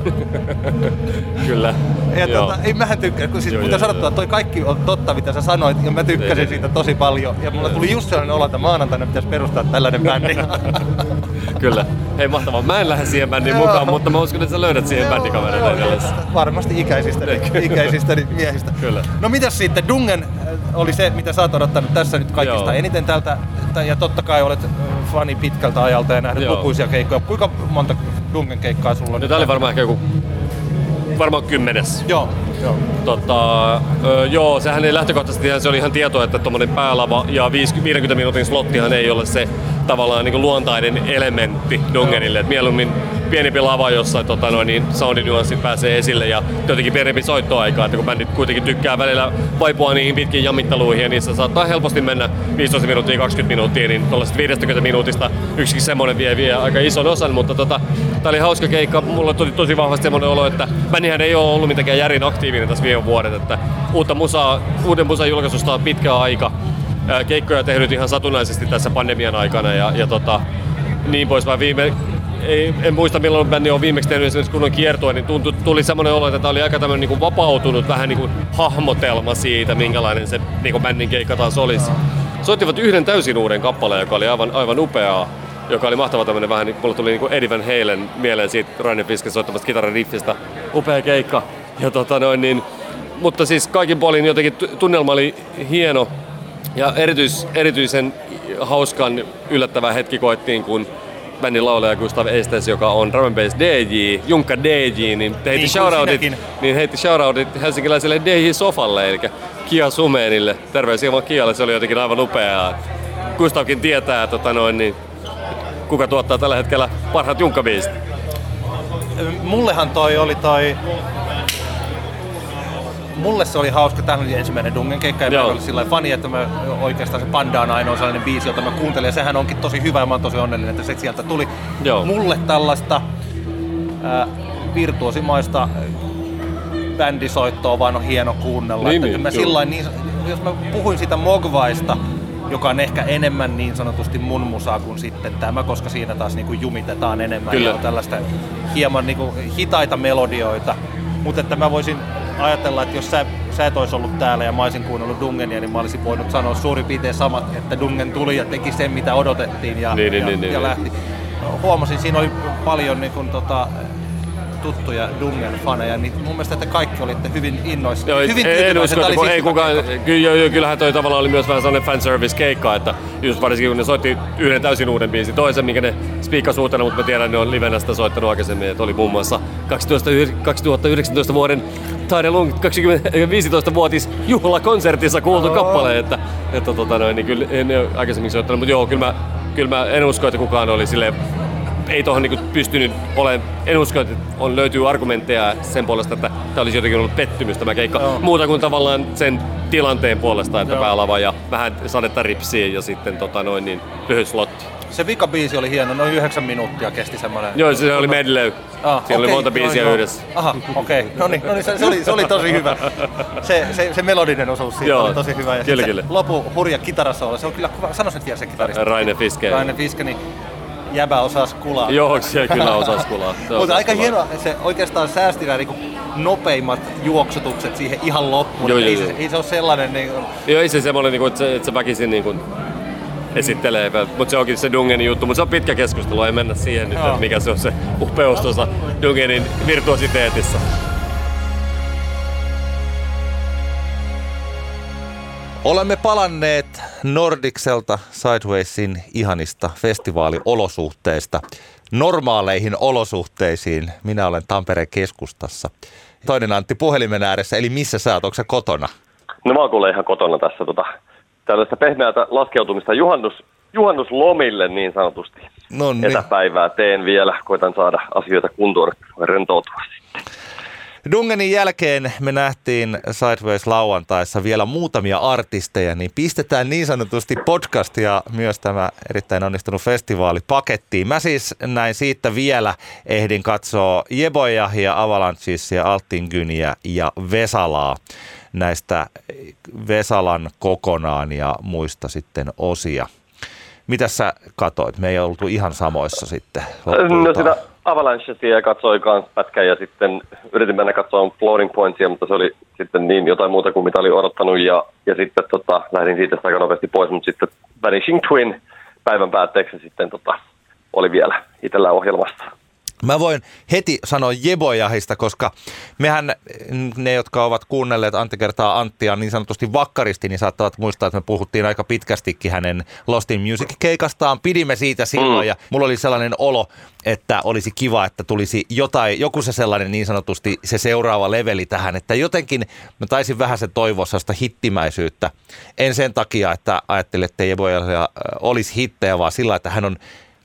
Kyllä. Ja tota, ei mähän tykkää, kun siis Joo, kuten joo, sanottua, toi kaikki on totta, mitä sä sanoit, ja mä tykkäsin Niin. siitä tosi paljon. Ja mulla tuli just sellainen olo, että maanantaina pitäisi perustaa tällainen bändi. Kyllä. Hei mahtavaa. Mä en lähde siihen bändiin Joo. mukaan, mutta mä uskon, että sä löydät siihen bändikavereita. Varmasti ikäisistä, ikäisistä miehistä. Kyllä. No mitäs sitten, Dungen äh, oli se, mitä sä oot odottanut tässä nyt kaikista Joo. eniten tältä, tä- ja totta kai olet äh, fani pitkältä ajalta ja nähnyt Joo. lukuisia keikkoja. Kuinka monta Dungen keikkaa sulla on? No tää oli varmaan ehkä joku, varmaan kymmenes. Joo, joo. Tota, ö, joo, sehän ei lähtökohtaisesti se oli ihan tieto, että tuommoinen päälava ja 50 50 minuutin slottihan ei ole se tavallaan niin luontainen elementti Dungenille. Et mieluummin pienempi lava, jossa tota, noin, niin soundinuanssit pääsee esille ja jotenkin pienempi soittoaika, että kun bändit kuitenkin tykkää välillä vaipua niihin pitkiin jammitteluihin ja niissä saattaa helposti mennä 15 minuuttia 20 minuuttia, niin tuollaisesta 50 minuutista yksikin semmoinen vie, vie aika ison osan, mutta tota, tää oli hauska keikka. Mulla tuli tosi vahvasti semmoinen olo, että bändihän ei ole ollut mitenkään järin aktiivinen tässä viime vuodet, että uutta musaa, uuden musan julkaisusta on pitkä aika. Keikkoja tehnyt ihan satunnaisesti tässä pandemian aikana ja, ja tota, niin poispäin. Viime, ei, en muista milloin bändi on viimeksi tehnyt esimerkiksi kunnon kiertue, niin tuntui, tuli semmoinen olo, että tämä oli aika tämmöinen niin vapautunut vähän niin kuin hahmotelma siitä, minkälainen se niin kuin bändin keikka taas olisi. Soittivat yhden täysin uuden kappaleen, joka oli aivan, aivan upeaa, joka oli mahtava tämmöinen vähän, niin mulle tuli niin kuin Eddie Van Halen mieleen siitä Ryan Fisken soittamasta kitarariffistä. Upea keikka. ja tota noin, niin, mutta siis kaikin puolin jotenkin tu- tunnelma oli hieno ja erityis, erityisen hauskan yllättävä hetki koettiin, kun bändin laulaja Gustav Estes, joka on drum bass DJ, Junkka DJ, niin heitti Niin shoutoutit, niin heitti shoutoutit helsinkiläiselle DJ Sofalle, eli Kia Sumeenille. Terveisiä vaan Kialle, se oli jotenkin aivan upeaa. Gustavkin tietää, tota noin, niin, kuka tuottaa tällä hetkellä parhaat junkkabiisit. Mullehan toi oli toi... Mulle se oli hauska, tämä oli ensimmäinen Dungen keikka ja olin sillä fani, että mä oikeastaan se Panda on ainoa sellainen biisi, jota mä kuuntelin ja sehän onkin tosi hyvä ja mä oon tosi onnellinen, että se sieltä tuli. Joo. Mulle tällaista äh, virtuosimaista bändisoittoa vaan on hieno kuunnella. Niin, että niin, mä sillain niin, jos mä puhuin sitä Mogvaista, joka on ehkä enemmän niin sanotusti mun musaa kuin sitten tämä, koska siinä taas niin kuin jumitetaan enemmän Kyllä. ja on tällaista hieman niin kuin hitaita melodioita. Mutta että mä voisin ajatella, että jos sä, sä et olisi ollut täällä ja mä olisin kuunnellut Dungenia, niin mä olisin voinut sanoa suurin piirtein samat, että Dungen tuli ja teki sen, mitä odotettiin ja, Niin, niin, ja, niin, niin, ja niin. lähti. Huomasin, siinä oli paljon niin kuin, tota, tuttuja Dungen-faneja, niin mun mielestä te kaikki olitte hyvin innoissa. Joo, hyvin en, en usko, että kun siis ei kukaan, keikka. ky, joo, joo, kyllähän toi tavallaan oli myös vähän sellainen fanservice-keikka, että just varsinkin kun ne soitti yhden täysin uuden biisin, toisen, minkä ne spiikkasi uutena, mutta mä tiedän, että ne on livenä sitä soittanut aikaisemmin, että oli muun muassa 12, 2019 vuoden Taide Lung 15-vuotis juhlakonsertissa kuultu kappale, että, että tota noin, niin kyllä en aikaisemmin soittanut, mutta joo, kyllä mä, kyllä mä en usko, että kukaan oli silleen ei tuohon niinku pystynyt olemaan, en usko, että on, löytyy argumentteja sen puolesta, että tämä olisi jotenkin ollut pettymys tämä keikka. Joo. Muuta kuin tavallaan sen tilanteen puolesta, että Joo. päälava ja vähän sadetta ripsiin ja sitten tota noin, niin lyhyt slotti. Se vikabiisi oli hieno, noin yhdeksän minuuttia kesti semmoinen. Joo, se oli medley. Ah, Siinä oli okei, monta biisiä joo, joo. yhdessä. Aha, okei. Okay. No niin, no niin se, se, oli, se oli tosi hyvä. Se, se, se melodinen osuus siitä Joo, oli tosi hyvä. Ja kyllä, kyllä. Lopu hurja kitarasoolo, se on kyllä kuva. Nyt vielä se kitaristi. Raine Fiske. Raine Fiske, niin jäbä osaa kulaa. Joo, se kyllä osasi kulaa. Se Mutta aika kulaa. hienoa, se oikeastaan säästi nämä niinku nopeimmat juoksutukset siihen ihan loppuun. Joo, ei, joo, se, joo. ei se ole sellainen, niin, Joo, ei se semmoinen, niinku, että se, että se väkisin niinku, esittelee, mutta se onkin se Dungenin juttu, mutta se on pitkä keskustelu, ei mennä siihen nyt, että mikä se on se upeus tuossa Dungenin virtuositeetissa. Olemme palanneet Nordikselta Sidewaysin ihanista festivaaliolosuhteista normaaleihin olosuhteisiin. Minä olen Tampereen keskustassa. Toinen Antti puhelimen ääressä, eli missä sä oot? Onko sä kotona? No mä oon kuule ihan kotona tässä tota, tällaista pehmeätä laskeutumista juhannus, juhannuslomille niin sanotusti. No niin. Etäpäivää teen vielä, koitan saada asioita kuntoon, rentoutua sitten. Dungenin jälkeen me nähtiin Sideways lauantaissa vielä muutamia artisteja, niin pistetään niin sanotusti podcast ja myös tämä erittäin onnistunut festivaali pakettiin. Mä siis näin siitä vielä ehdin katsoa Jeboja ja Avalanchesia, Altingyniä ja Vesalaa näistä Vesalan kokonaan ja muista sitten osia. Mitä sä katoit? Me ei oltu ihan samoissa sitten. No loppuiltaan. sitä Avalanchesia katsoin kans pätkän ja sitten yritin mennä katsomaan Floating Pointsia, mutta se oli sitten niin jotain muuta kuin mitä oli odottanut ja, ja sitten tota, lähdin siitä aika nopeasti pois, mutta sitten Vanishing Twin päivän päätteeksi sitten tota, oli vielä itsellä ohjelmassa. Mä voin heti sanoa Jebojahista, koska mehän, ne jotka ovat kuunnelleet Antti kertaa Anttia niin sanotusti vakkaristi, niin saattavat muistaa, että me puhuttiin aika pitkästikin hänen Lost in Music-keikastaan. Pidimme siitä silloin Mm. ja mulla oli sellainen olo, että olisi kiva, että tulisi jotain, joku se sellainen niin sanotusti se seuraava leveli tähän, että jotenkin mä taisin vähän se toivoa sellaista hittimäisyyttä. En sen takia, että ajattelin, että Jebojalla olisi hittejä, vaan sillä, että hän on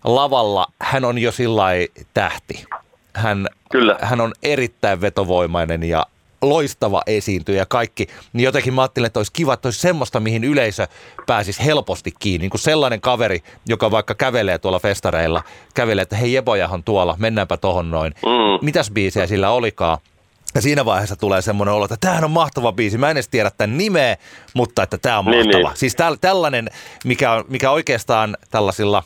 lavalla, hän on jo sillä tähti. Hän, Kyllä. hän on erittäin vetovoimainen ja loistava esiintyjä ja kaikki, niin jotenkin mä ajattelin, että olisi kiva, että olisi semmoista, mihin yleisö pääsisi helposti kiinni. Niin kuin sellainen kaveri, joka vaikka kävelee tuolla festareilla, kävelee, että hei Jebojahan tuolla, mennäänpä tohon noin. Mm. Mitäs biisejä sillä olikaan? Ja siinä vaiheessa tulee semmoinen olo, että tämähän on mahtava biisi. Mä en edes tiedä tämän nimeä, mutta että tämä on Niin, mahtava. niin. Siis täl, tällainen, mikä, on, mikä oikeastaan tällaisilla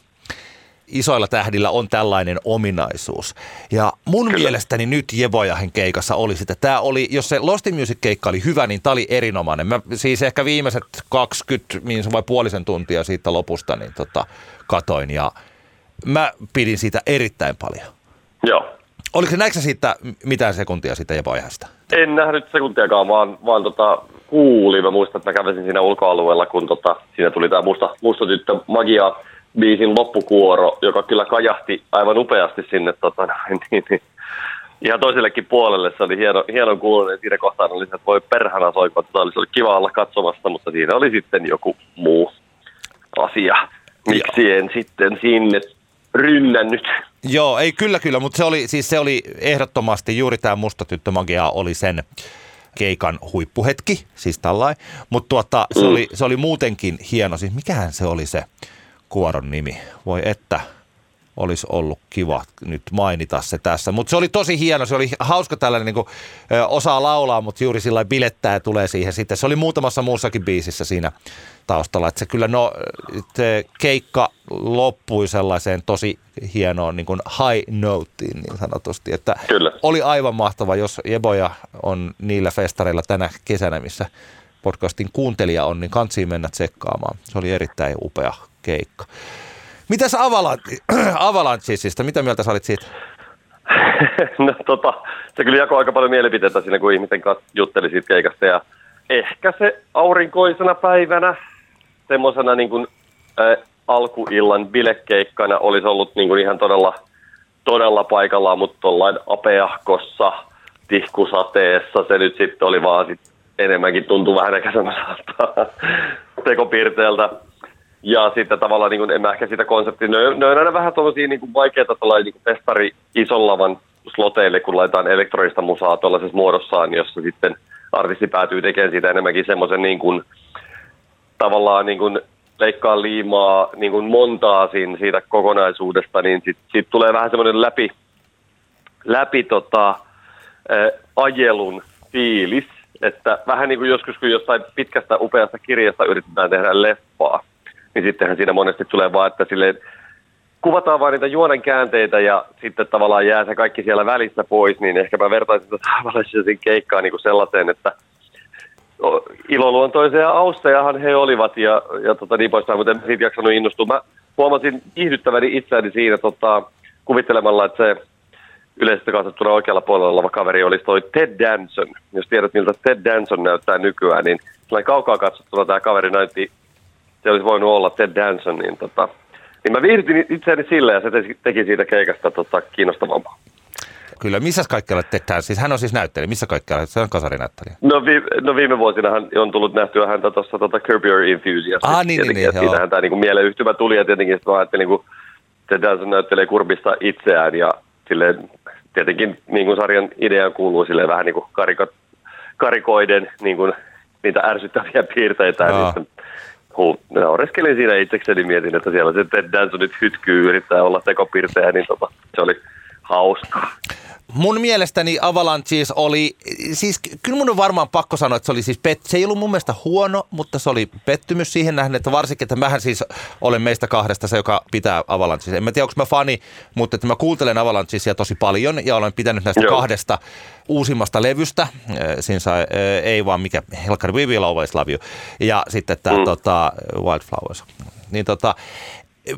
isoilla tähdillä on tällainen ominaisuus. Ja mun Kyllä. mielestäni nyt Jebojahin keikassa oli sitä. Tämä oli, jos se Lost in Music-keikka oli hyvä, niin tämä oli erinomainen. Mä siis ehkä viimeiset 20 niin vai puolisen tuntia siitä lopusta niin tota, katoin ja mä pidin siitä erittäin paljon. Joo. Oliko se, näetkö siitä mitään sekuntia siitä Jeboihasta? En nähnyt sekuntiakaan, vaan, vaan tota, kuulin. Mä muistan, että mä kävesin siinä ulkoalueella, kun tota, siinä tuli tämä musta, musta tyttö Magia biisin loppukuoro, joka kyllä kajahti aivan upeasti sinne tota, niin, niin, ihan toisellekin puolelle. Se oli hieno, hieno kuulonen. Siinä kohtaa oli, että voi perhana soikua, että olisi ollut kiva olla katsomassa, mutta siinä oli sitten joku muu asia. Miksi en sitten sinne rynnännyt? Joo, ei kyllä kyllä, mutta se oli, siis se oli ehdottomasti juuri tämä Musta tyttö magia oli sen keikan huippuhetki, siis tällainen. Mutta tuota, se, mm. oli, se oli muutenkin hieno. Siis mikähän se oli se kuoron nimi? Voi että olisi ollut kiva nyt mainita se tässä. Mutta se oli tosi hieno, se oli hauska tällainen, niin kuin, ö, osaa laulaa, mutta juuri sillä bilettää ja tulee siihen sitten. Se oli muutamassa muussakin biisissä siinä taustalla. Että se kyllä no, se keikka loppui sellaiseen tosi hienoon niin kuin high noteen niin sanotusti. Että Kyllä. Oli aivan mahtava, jos Jeboja on niillä festareilla tänä kesänä, missä podcastin kuuntelija on, niin kansiin mennä tsekkaamaan. Se oli erittäin upea keikka. Mitäs Avalanche, Avalancheista, mitä mieltä sä olit siitä? no tota, se kyllä jakoi aika paljon mielipiteitä siinä, kun ihmisten kanssa jutteli siitä keikasta. Ja ehkä se aurinkoisena päivänä, semmoisena niin kuin, äh, alkuillan bilekeikkana olisi ollut niin kuin ihan todella, todella paikallaan, mutta tuollain apeahkossa, tihkusateessa se nyt sitten oli vaan sit enemmänkin tuntuu vähän ehkä semmoiselta tekopiirteeltä. Ja sitten tavallaan, niin kuin, en mä ehkä sitä konseptia, ne, ne on aina vähän tuollaisia niin vaikeita tuolla niin festari ison lavan sloteille, kun laitetaan elektronista musaa tuollaisessa muodossaan, jossa sitten artisti päätyy tekemään siitä enemmänkin semmoisen niin kuin, tavallaan niin kuin leikkaa liimaa niin kuin montaasin siitä kokonaisuudesta, niin sitten sit tulee vähän semmoinen läpi, läpi tota, ä, ajelun fiilis, että vähän niin kuin joskus, kun jostain pitkästä upeasta kirjasta yritetään tehdä leffaa, niin sittenhän siinä monesti tulee vaan, että silleen kuvataan vain niitä juonen käänteitä ja sitten tavallaan jää se kaikki siellä välissä pois, niin ehkä mä vertaisin tätä Avalanchesin keikkaa niin kuin sellaiseen, että iloluontoisia austejahan he olivat ja, ja tota, niin poispäin, mutta en siitä jaksanut innostua. Mä huomasin kiihdyttäväni itseäni siinä tota, kuvittelemalla, että se yleisesti katsottuna oikealla puolella oleva kaveri olisi toi Ted Danson. Jos tiedät, miltä Ted Danson näyttää nykyään, niin kaukaa katsottuna tämä kaveri näytti se olisi voinut olla Ted Danson, niin, tota, niin mä viihdytin itseäni sillä ja se teki siitä keikasta tota, kiinnostavampaa. Kyllä, missä kaikkialla Ted Danson? Siis hän on siis näyttelijä, missä kaikkialla? Se on kasarinäyttelijä. No, vi, no viime vuosina hän on tullut nähtyä häntä tuossa tota, Curb Your Enthusiasm. Ah, niin, niin, niin, Siitähän tämä niin mieleyhtymä tuli ja tietenkin sitten ajattelin, kun Ted Danson näyttelee kurbista itseään ja silleen, tietenkin niin kuin sarjan idea kuuluu silleen vähän niin kuin kariko, karikoiden niin kuin, niitä ärsyttäviä piirteitä. Ja hu, naureskelin siinä itsekseni mietin, että siellä se Ted Danson nyt hytkyy, yrittää olla tekopirteä, niin tota, se oli hauskaa. Mun mielestäni Avalanches oli, siis kyllä mun on varmaan pakko sanoa, että se oli siis, pet, se ei ollut mun mielestä huono, mutta se oli pettymys siihen nähden, että varsinkin, että mähän siis olen meistä kahdesta se, joka pitää Avalanches. En mä tiedä, onko mä fani, mutta että mä kuuntelen Avalanchesia tosi paljon ja olen pitänyt näistä Joo. kahdesta uusimmasta levystä, siinä sai, ei vaan mikä, Helkari We Will Always Love You, ja sitten tämä mm. tota, Wildflowers. Niin tota,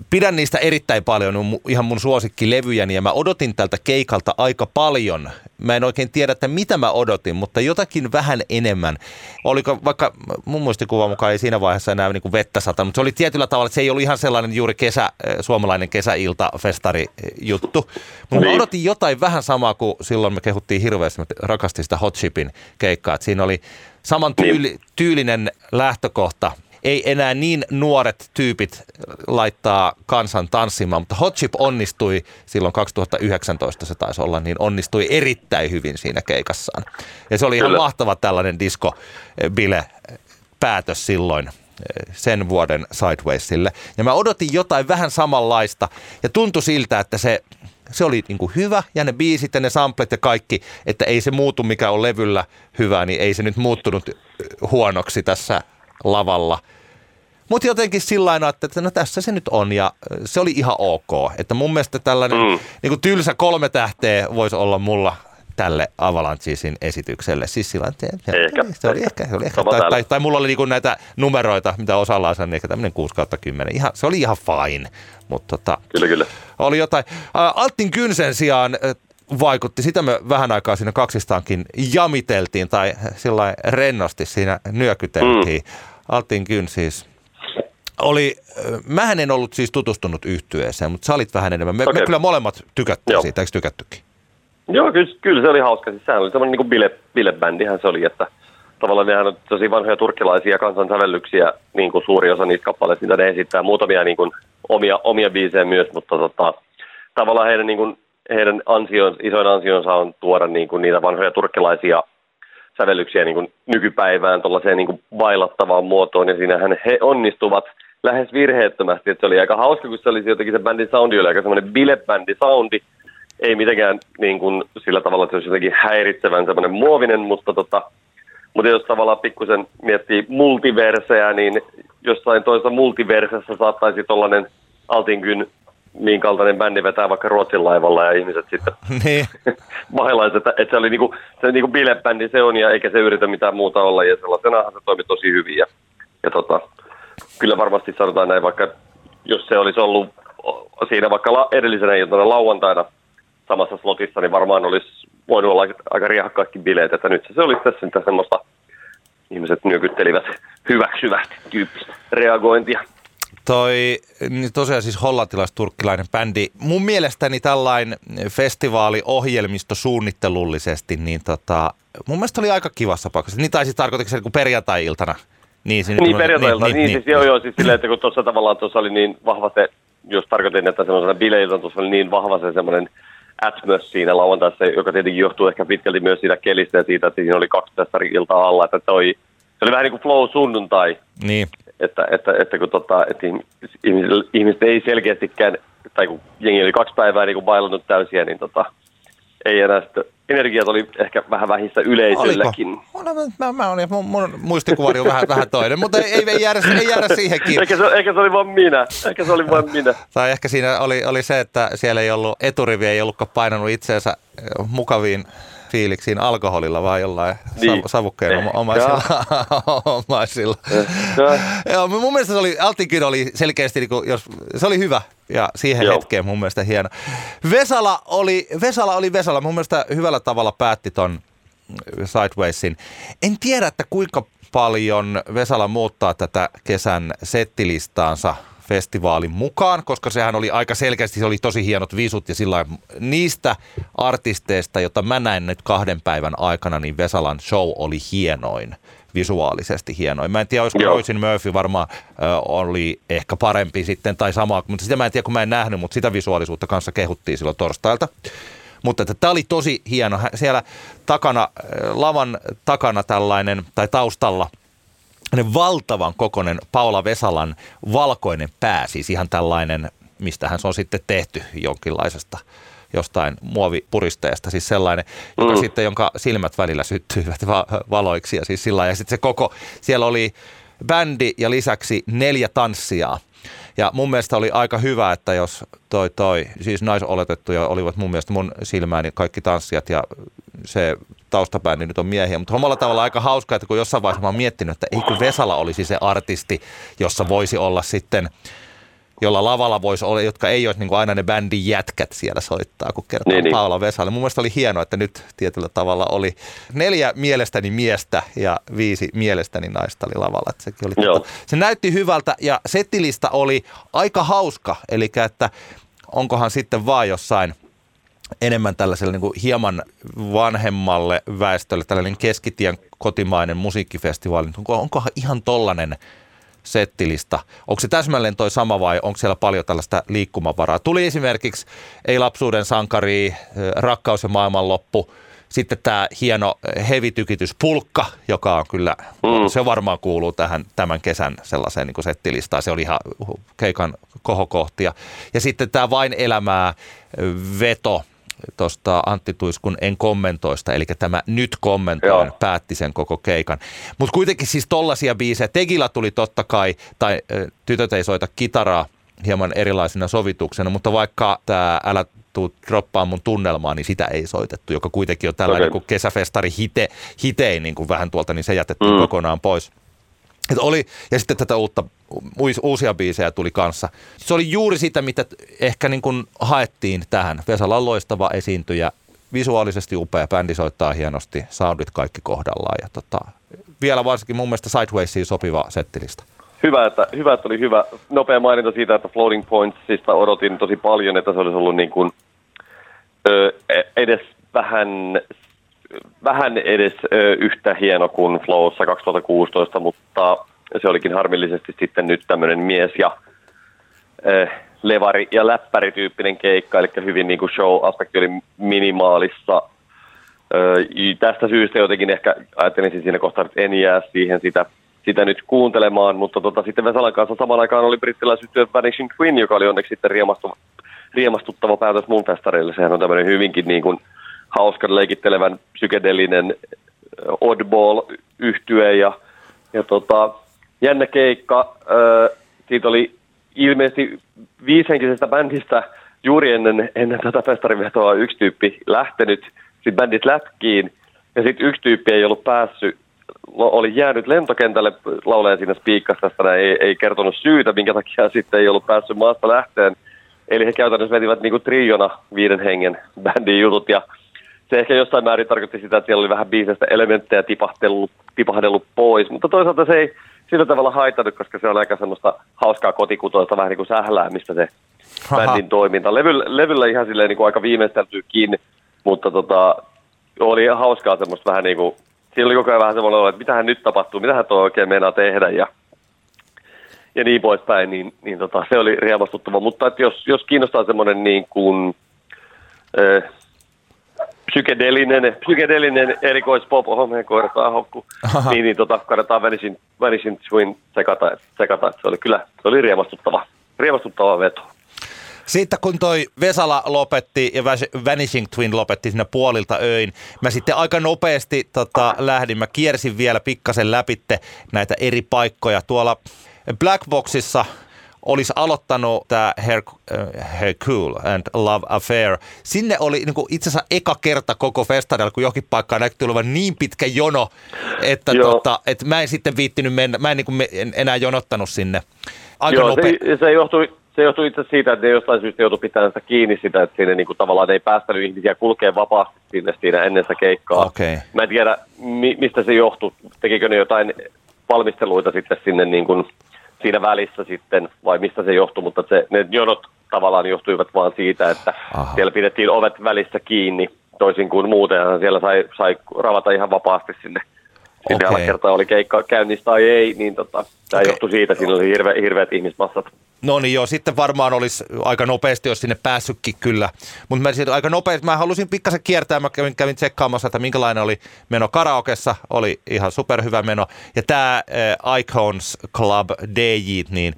pidän niistä erittäin paljon, ihan mun suosikkilevyjäni ja mä odotin tältä keikalta aika paljon. Mä en oikein tiedä, että mitä mä odotin, mutta jotakin vähän enemmän. Oliko vaikka mun muistikuvan mukaan ei siinä vaiheessa enää niin kuin vettä sata, mutta se oli tietyllä tavalla, että se ei ollut ihan sellainen juuri kesä, eh, suomalainen kesäilta festari juttu. Mutta niin. mä odotin jotain vähän samaa kuin silloin me kehuttiin hirveästi, että rakastin sitä Hot Chipin keikkaa. Että siinä oli saman tyyli, niin. tyylinen lähtökohta – ei enää niin nuoret tyypit laittaa kansan tanssimaan, mutta Hot Chip onnistui silloin 2019 se taisi olla, niin onnistui erittäin hyvin siinä keikassaan. Ja se oli ihan Kyllä. mahtava tällainen disco-bile päätös silloin eh, sen vuoden Sidewaysille. Ja mä odotin jotain vähän samanlaista ja tuntui siltä, että se, se oli niin kuin hyvä ja ne biisit ja ne samplet ja kaikki, että ei se muutu mikä on levyllä hyvä, niin ei se nyt muuttunut huonoksi tässä lavalla. Mutta jotenkin sillä että no tässä se nyt on ja se oli ihan ok. Että mun mielestä tällainen mm. niin kuin tylsä kolme tähteä voisi olla mulla tälle Avalanchesin esitykselle. Siis sillä että ehkä. Se oli ehkä, se oli ehkä tai, tai, tai, mulla oli niinku näitä numeroita, mitä osalla on, niin ehkä tämmöinen 6 kautta 10. Ihan, se oli ihan fine. Mutta tota, kyllä, kyllä. Oli jotain. Alttin Kynsen sijaan vaikutti. Sitä me vähän aikaa siinä kaksistaankin jamiteltiin tai sillä rennosti siinä nyökyteltiin. Mm. Altin Kyn siis oli, mähän en ollut siis tutustunut yhtyeeseen, mutta sä olit vähän enemmän. Me, okay. me kyllä molemmat tykättiin Joo. siitä, eikö tykättykin? Joo, kyllä, kyllä se oli hauska. Siis sehän oli semmoinen niin bile, bilebändihän se oli, että tavallaan nehän on tosi vanhoja turkkilaisia kansansävellyksiä, niin kuin suuri osa niistä kappaleista, mitä ne esittää. Muutamia niin kuin, omia, omia biisejä myös, mutta tota, tavallaan heidän, niin kuin, heidän ansion, isoin ansionsa on tuoda niin kuin, niitä vanhoja turkkilaisia sävellyksiä niin kuin, nykypäivään tuollaiseen niin kuin, bailattavaan muotoon, ja siinähän he onnistuvat lähes virheettömästi, että se oli aika hauska, kun se oli jotenkin se bändin soundi oli aika semmoinen bilebändi soundi, ei mitenkään niin kuin, sillä tavalla, että se olisi jotenkin häiritsevän semmoinen muovinen, mutta tota, mutta jos tavallaan pikkusen miettii multiversejä, niin jossain toisessa multiversessä saattaisi tuollainen Altinkyn niin kaltainen bändi vetää vaikka Ruotsin laivalla ja ihmiset sitten niin. mailaisivat, että, että se oli niinku, se niinku bilebändi se on ja eikä se yritä mitään muuta olla ja sellaisenahan se toimi tosi hyvin ja, ja tota, kyllä varmasti sanotaan näin, vaikka jos se olisi ollut siinä vaikka la, edellisenä iltana lauantaina samassa slotissa, niin varmaan olisi voinut olla aika riehakkaatkin bileet, että nyt se olisi tässä sitä semmoista ihmiset nyökyttelivät hyväksyvästi tyyppistä reagointia. Toi niin tosiaan siis hollantilais-turkkilainen bändi. Mun mielestäni tällainen festivaali-ohjelmisto suunnittelullisesti, niin tota, mun mielestä oli aika kivassa paikassa. Niin taisi tarkoitiko se kuin perjantai-iltana? Niin, niin, niin perjantai-iltana. Niin, niin, niin, siis niin, joo, joo, siis silleen, että kun tuossa tavallaan tuossa oli niin vahva se, jos tarkoitin, että semmoisena bileiltä tuossa oli niin vahva se semmoinen atmos siinä lauantaissa, joka tietenkin johtuu ehkä pitkälti myös siitä kelistä ja siitä, että siinä oli kaksi iltaa alla, että toi, se oli vähän niin kuin flow sunnuntai. Niin. Että, että, että kun tota, että ihmiset, ihmiset ei selkeästikään, tai kun jengi oli kaksi päivää niin kuin bailannut täysiä, niin tota, ei enää sitten, energiat oli ehkä vähän vähissä yleisölläkin. Oliko? No, mä, mä olin, mun, mun muistikuvani on vähän, vähän toinen, mutta ei, ei, jäädä, ei jäädä siihenkin. Ehkä se, ehkä se oli vain minä, ehkä se oli vain minä. Tai ehkä siinä oli, oli se, että siellä ei ollut, eturivi ei ollutkaan painanut itseensä mukaviin fiiliksiin alkoholilla vai jollain niin. savukkeen eh, omaisilla. omaisilla. Eh, Joo, mun mielestä se oli, Altinkin oli selkeästi, niin kuin, jos, se oli hyvä ja siihen Joo. hetkeen mun mielestä hieno. Vesala oli, Vesala oli Vesala, mun mielestä hyvällä tavalla päätti ton Sidewaysin. En tiedä, että kuinka paljon Vesala muuttaa tätä kesän settilistaansa festivaalin mukaan, koska sehän oli aika selkeästi, se oli tosi hienot visut ja sillä niistä artisteista, joita mä näin nyt kahden päivän aikana, niin Vesalan show oli hienoin visuaalisesti hienoin. Mä en tiedä, olisiko Roisin Murphy varmaan ö, oli ehkä parempi sitten tai sama, mutta sitä mä en tiedä, kun mä en nähnyt, mutta sitä visuaalisuutta kanssa kehuttiin silloin torstailta. Mutta tämä oli tosi hieno. Siellä takana, lavan takana tällainen, tai taustalla – valtavan kokonen Paula Vesalan valkoinen pää, siis ihan tällainen, mistä hän on sitten tehty jonkinlaisesta jostain muovipuristeesta, siis sellainen, mm. joka sitten, jonka silmät välillä syttyivät va- valoiksi ja siis sillä ja sitten se koko, siellä oli bändi ja lisäksi neljä tanssijaa. Ja mun mielestä oli aika hyvä, että jos toi toi, siis naisoletettuja olivat mun mielestä mun silmääni kaikki tanssijat ja se taustabändi nyt on miehiä, mutta omalla tavalla aika hauska, että kun jossain vaiheessa mä oon miettinyt, että eikö Vesala olisi se artisti, jossa voisi olla sitten jolla lavalla voisi olla, jotka ei olisi niin aina ne bändin jätkät siellä soittaa, kun kertoo niin, niin. Paula niin. Vesala. Mun mielestä oli hienoa, että nyt tietyllä tavalla oli neljä mielestäni miestä ja viisi mielestäni naista oli lavalla. Että sekin oli tota, se näytti hyvältä ja setilista oli aika hauska, eli että onkohan sitten vaan jossain – enemmän tällaiselle niin kuin hieman vanhemmalle väestölle, tällainen keskitien kotimainen musiikkifestivaali, onkohan ihan tollainen settilista. Onko se täsmälleen toi sama vai onko siellä paljon tällaista liikkumavaraa? Tuli esimerkiksi Ei lapsuuden sankari, Rakkaus ja maailmanloppu, sitten tämä hieno hevitykitys Pulkka, joka on kyllä, mm. se varmaan kuuluu tähän tämän kesän sellaiseen niin settilistaan. Se oli ihan keikan kohokohtia. Ja sitten tämä Vain elämää veto, tuosta Antti Tuiskun En kommentoista, eli tämä Nyt kommentoin Joo. päätti sen koko keikan. Mutta kuitenkin siis tollaisia biisejä. Tegila tuli totta kai, tai Tytöt ei soita kitaraa hieman erilaisena sovituksena, mutta vaikka tämä Älä tuu droppaa mun tunnelmaa, niin sitä ei soitettu, joka kuitenkin on tällainen okay. kuin kesäfestari hite, hitein niin kuin vähän tuolta, niin se jätettiin mm. kokonaan pois. Et oli, ja sitten tätä uutta, uusia biisejä tuli kanssa. Se oli juuri sitä, mitä ehkä niin kuin haettiin tähän. Vesala on loistava esiintyjä, visuaalisesti upea, bändi soittaa hienosti, soundit kaikki kohdallaan ja tota, vielä varsinkin mun mielestä Sidewaysiin sopiva settilista. Hyvä että, hyvä, että oli hyvä. Nopea maininta siitä, että Floating Pointsista odotin tosi paljon, että se olisi ollut niin kuin, ö, edes vähän, vähän edes yhtä hieno kuin Flowssa 2016, mutta se olikin harmillisesti sitten nyt tämmöinen mies ja levari- ja läppärityyppinen keikka, eli hyvin niin kuin show-aspekti oli minimaalissa. Tästä syystä jotenkin ehkä ajattelin siinä kohtaa, että en jää siihen sitä sitä nyt kuuntelemaan, mutta tota, sitten Vesalan kanssa samaan aikaan oli brittiläisyhtiö Vanishing Twin, joka oli onneksi sitten riemastu, riemastuttava päätös mun festareille. Sehän on tämmöinen hyvinkin niin kuin hauskan leikittelevän psykedelinen oddball yhtye ja, ja tota, jännä keikka. Ö, siitä oli ilmeisesti viishenkisestä bändistä juuri ennen, ennen tätä festarivetoa yksi tyyppi lähtenyt, sitten bändit lätkiin, ja sitten yksi tyyppi ei ollut päässyt oli jäänyt lentokentälle lauleen siinä spiikkassa tästä, ei, ei kertonut syytä, minkä takia sitten ei ollut päässyt maasta lähteen. Eli he käytännössä vetivät niin kuin triona viiden hengen bändin jutut ja se ehkä jossain määrin tarkoitti sitä, että siellä oli vähän biisestä elementtejä tipahdellut, tipahdellut pois, mutta toisaalta se ei sillä tavalla haitannut, koska se on aika semmoista hauskaa kotikutoista vähän niin kuin sähläämistä se bändin toiminta. Levyllä, levyllä ihan silleen niin kuin aika viimeisteltyykin, mutta tota, oli hauskaa semmoista vähän niin kuin siinä oli koko ajan vähän semmoinen, että mitähän nyt tapahtuu, mitähän tuo oikein meinaa tehdä ja, ja niin poispäin, niin, niin tota, se oli riemastuttava. Mutta että jos, jos kiinnostaa semmoinen niin kuin, äh, psykedelinen, psykedelinen erikoispop, oho, meidän koira saa hokku, niin, niin tota, kannattaa Vanishing, Vanishing Twin sekata, sekata. Se oli kyllä, se oli riemastuttava, riemastuttava veto. Sitten kun toi Vesala lopetti ja Vanishing Twin lopetti sinne puolilta öin, mä sitten aika nopeasti tota, lähdin, mä kiersin vielä pikkasen läpitte näitä eri paikkoja. Tuolla Blackboxissa olisi aloittanut tämä Hercule uh, and Love Affair. Sinne oli niin itse asiassa eka kerta koko festarilla, kun johonkin paikkaan näytti olevan niin pitkä jono, että, tota, että mä en sitten viittinyt mennä, mä en, niin kuin, en enää jonottanut sinne. Aika Joo, nopea. se, se johtui, se johtui itse siitä, että ne jostain syystä joutui pitämään sitä kiinni sitä, että sinne niin kuin tavallaan ei päästänyt ihmisiä kulkea vapaasti sinne siinä ennen sitä keikkaa. Okay. Mä en tiedä, mi- mistä se johtui. Tekikö ne jotain valmisteluita sitten sinne niin kuin siinä välissä sitten, vai mistä se johtui, mutta se, ne jonot tavallaan johtuivat vaan siitä, että Aha. siellä pidettiin ovet välissä kiinni, toisin kuin muuten, siellä sai, sai ravata ihan vapaasti sinne sitten okay. kertaa oli keikka käynnissä tai ei, niin tota, tämä okay. johtui siitä, siinä oli hirve, hirveät ihmismassat. No niin joo, sitten varmaan olisi aika nopeasti, jos sinne päässytkin kyllä. Mutta mä aika nopeasti, mä halusin pikkasen kiertää, mä kävin, kävin tsekkaamassa, että minkälainen oli meno karaokessa, oli ihan superhyvä meno. Ja tämä äh, Icons Club DJ, niin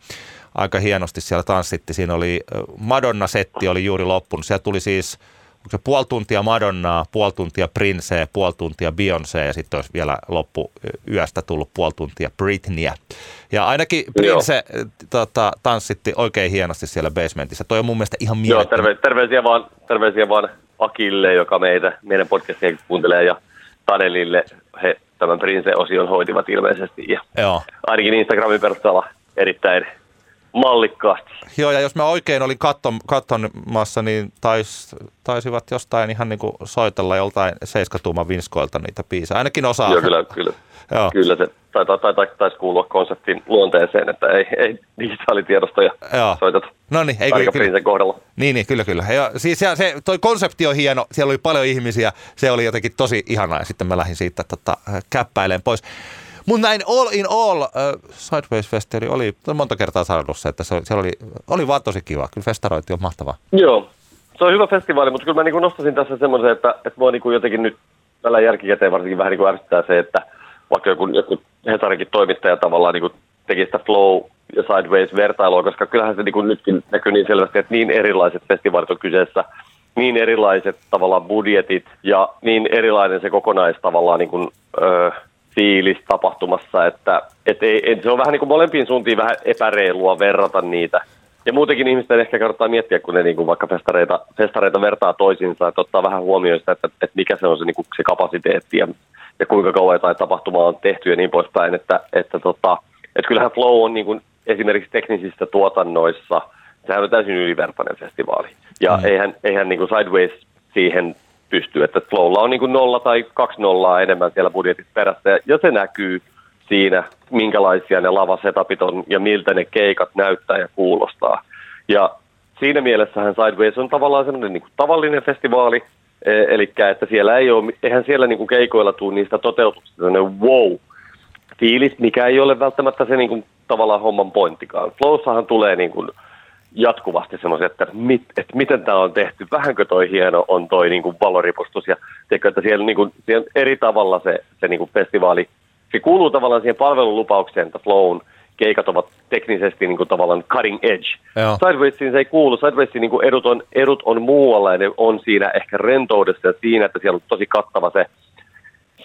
aika hienosti siellä tanssitti. Siinä oli eh, Madonna-setti oli juuri loppunut. Siellä tuli siis se puoli tuntia Madonnaa, puoli tuntia Princeä, puoli tuntia Beyoncé ja sitten olisi vielä loppu yöstä tullut puoli tuntia Britneyä. Ja ainakin Prince tota, tanssitti oikein hienosti siellä basementissa. Toi on mun mielestä ihan mieletön. Joo, terve, terveisiä, vaan, terveisiä vaan Akille, joka meitä, meidän podcastia kuuntelee ja Tanelille. He tämän Prince-osion hoitivat ilmeisesti. Ja Joo. Ainakin Instagramin perusteella erittäin mallikkaasti. Joo, ja jos mä oikein olin katton, kattomassa, niin tais, taisivat jostain ihan niin kuin soitella joltain seiskatuuman vinskoilta niitä biisejä. Ainakin osaa. Joo, kyllä, kyllä. Joo. Kyllä se taitaa, taitaa, taisi kuulua konseptin luonteeseen, että ei, ei digitaalitiedostoja Joo. soiteta. No niin, ei kyllä, kyllä. kohdalla. Niin, niin, kyllä, kyllä. Ja, siis se, se, toi konsepti on hieno, siellä oli paljon ihmisiä, se oli jotenkin tosi ihanaa ja sitten mä lähdin siitä tota, käppäileen pois. Mutta näin all in all, uh, Sideways Festival oli monta kertaa se, että se, se oli, oli vaan tosi kiva. Kyllä festarointi on mahtavaa. Joo, se on hyvä festivaali, mutta kyllä mä niin nostasin tässä semmoisen, että, että mua niin jotenkin nyt tällä jälkikäteen varsinkin vähän niin ärsyttää se, että vaikka joku, joku Hesarinkin toimittaja tavallaan niin teki sitä Flow ja Sideways-vertailua, koska kyllähän se niin nytkin näkyy niin selvästi, että niin erilaiset festivaalit on kyseessä, niin erilaiset tavallaan budjetit ja niin erilainen se kokonais tavallaan niin kuin, öö, fiilis tapahtumassa, että et ei, et se on vähän niin kuin molempiin suuntiin vähän epäreilua verrata niitä. Ja muutenkin ihmisten ehkä kannattaa miettiä, kun ne niin kuin vaikka festareita, festareita vertaa toisiinsa, että ottaa vähän huomioon sitä, että, että mikä se on se, niin kuin se kapasiteetti ja, ja kuinka kauan jotain tapahtumaa on tehty ja niin poispäin. Että, että, tota, että kyllähän Flow on niin kuin esimerkiksi teknisissä tuotannoissa, sehän on täysin ylivertainen festivaali. Ja mm. eihän, eihän niin kuin Sideways siihen pystyy. Että Flowlla on niin kuin nolla tai kaksi nollaa enemmän siellä budjetissa perässä ja, se näkyy siinä, minkälaisia ne lavasetapit on ja miltä ne keikat näyttää ja kuulostaa. Ja siinä mielessähän Sideways on tavallaan semmoinen niin kuin tavallinen festivaali, e- eli että siellä ei ole, eihän siellä niin kuin keikoilla tule niistä toteutuksista sellainen wow fiilis, mikä ei ole välttämättä se niin kuin, tavallaan homman pointtikaan. Flowssahan tulee niin kuin, jatkuvasti semmoisia, että, mit, että miten tämä on tehty, vähänkö toi hieno on toi niin kuin valoripustus ja teikö, että siellä, niin kuin, siellä eri tavalla se, se niin kuin festivaali, se kuuluu tavallaan siihen palvelulupaukseen, että Flown keikat ovat teknisesti niin kuin tavallaan cutting edge. Joo. Sidewaysiin se ei kuulu. Sidewaysiin niin kuin edut, on, edut on muualla ja ne on siinä ehkä rentoudessa ja siinä, että siellä on tosi kattava se,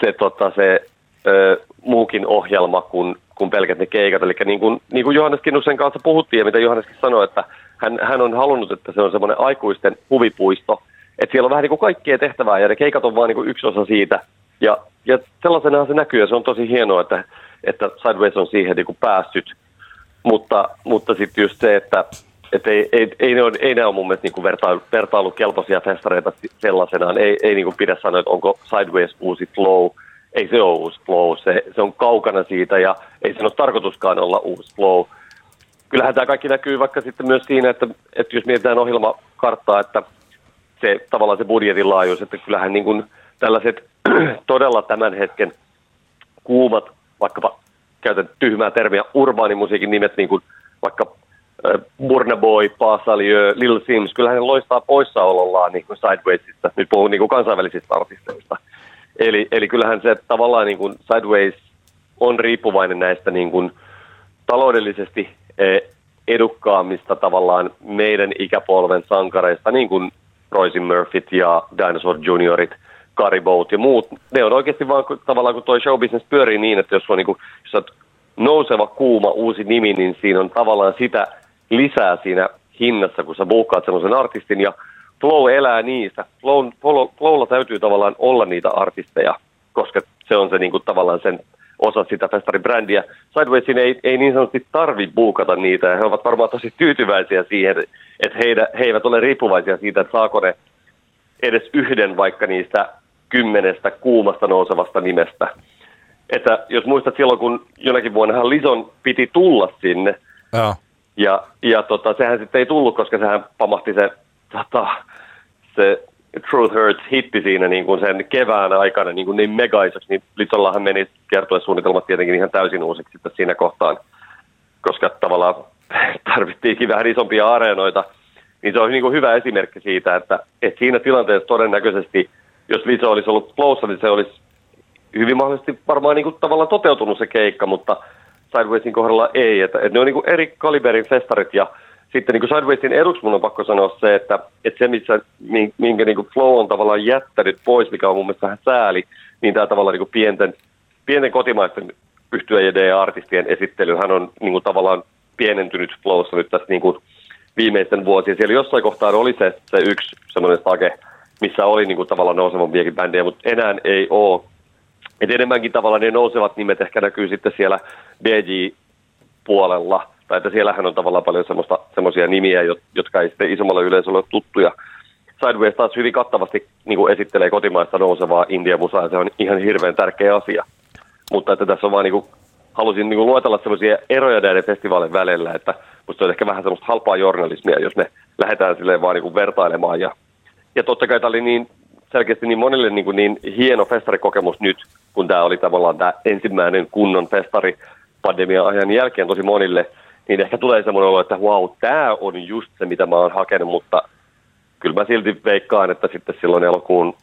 se, tota, se ö, muukin ohjelma kuin, kuin pelkät ne keikat. Eli niin kuin, niin kuin Johannes Kinnusen kanssa puhuttiin ja mitä Johanneskin sanoi, että hän, hän on halunnut, että se on semmoinen aikuisten huvipuisto, että siellä on vähän niin kuin kaikkea tehtävää ja ne keikat on vain niin kuin yksi osa siitä. Ja, ja sellaisenaan se näkyy ja se on tosi hienoa, että, että Sideways on siihen niin kuin päässyt. Mutta, mutta sitten just se, että, että ei, ei, ei, ne ole, ei ne ole mun mielestä niin kuin vertailu, vertailukelpoisia festareita sellaisenaan. Ei, ei niin kuin pidä sanoa, että onko Sideways uusi flow. Ei se ole uusi flow. Se, se on kaukana siitä ja ei sen ole tarkoituskaan olla uusi flow. Kyllähän tämä kaikki näkyy vaikka sitten myös siinä, että, että jos mietitään ohjelmakarttaa, että se tavallaan se budjetin laajuus, että kyllähän niin kuin tällaiset todella tämän hetken kuumat, vaikkapa käytän tyhmää termiä, urbaanimusiikin nimet, niin kuin vaikka äh, Burna Boy, Lil Sims, kyllähän ne loistaa poissaolollaan niin kuin Sidewaysista, nyt puhun niin kuin kansainvälisistä artisteista. Eli, eli kyllähän se tavallaan niin kuin Sideways on riippuvainen näistä niin kuin taloudellisesti eh, edukkaammista tavallaan meidän ikäpolven sankareista, niin kuin Royce Murphyt ja Dinosaur Juniorit, Caribout ja muut. Ne on oikeasti vaan tavallaan, kun toi showbusiness pyörii niin, että jos on niin kuin, jos nouseva, kuuma, uusi nimi, niin siinä on tavallaan sitä lisää siinä hinnassa, kun sä buukkaat semmoisen artistin ja Flow elää niistä. Flow, flow, flowlla täytyy tavallaan olla niitä artisteja, koska se on se niin kuin, tavallaan sen osa sitä festaribrändiä. Sidewaysin ei, ei niin sanotusti tarvi buukata niitä, ja he ovat varmaan tosi tyytyväisiä siihen, että heidä, he eivät ole riippuvaisia siitä, että saako ne edes yhden vaikka niistä kymmenestä kuumasta nousevasta nimestä. Että jos muistat silloin, kun jonakin vuonnahan Lison piti tulla sinne, Joo. ja, ja tota, sehän sitten ei tullut, koska sehän pamahti se, tota, se Truth Hurts hitti siinä niin kuin sen kevään aikana niin, kuin niin megaiseksi, niin Litsollahan meni kiertuesuunnitelmat tietenkin ihan täysin uusiksi sitten siinä kohtaan, koska tavallaan tarvittiinkin vähän isompia areenoita. Niin se on niin kuin hyvä esimerkki siitä, että, että siinä tilanteessa todennäköisesti, jos Liso olisi ollut flowssa, niin se olisi hyvin mahdollisesti varmaan niin kuin tavallaan toteutunut se keikka, mutta Sidewaysin kohdalla ei. Että, että ne on niin kuin eri kaliberin festarit ja sitten niin Sidewaysin eduksi mun on pakko sanoa se, että, että se missä, min- minkä niin kuin Flow on tavallaan jättänyt pois, mikä on mun mielestä vähän sääli, niin tämä tavallaan niin kuin pienten, pienten kotimaisten yhtyöiden ja artistien esittelyhän on niin kuin tavallaan pienentynyt Flowssa nyt tässä niin kuin viimeisten vuosien. Siellä jossain kohtaa oli se, se yksi semmoinen stake, missä oli niin kuin tavallaan nousevampiakin bändejä, mutta enää ei ole. Et enemmänkin tavallaan ne nousevat nimet ehkä näkyy sitten siellä BG-puolella, tai että siellähän on tavallaan paljon semmoisia nimiä, jo- jotka ei sitten isommalle yleisölle ole tuttuja. Sideways taas hyvin kattavasti niin kuin esittelee kotimaista nousevaa India-musaa, ja se on ihan hirveän tärkeä asia. Mutta että tässä on vaan niin kuin, halusin niin kuin luetella semmoisia eroja näiden festivaalien välillä, että musta on ehkä vähän semmoista halpaa journalismia, jos me lähdetään silleen vaan niin kuin vertailemaan. Ja, ja totta kai tämä oli niin selkeästi niin monille niin, kuin niin hieno festarikokemus nyt, kun tämä oli tavallaan tämä ensimmäinen kunnon festari pandemian ajan jälkeen tosi monille, niin ehkä tulee semmoinen olo, että wow, tämä on just se, mitä mä oon hakenut, mutta kyllä mä silti veikkaan, että sitten silloin elokuun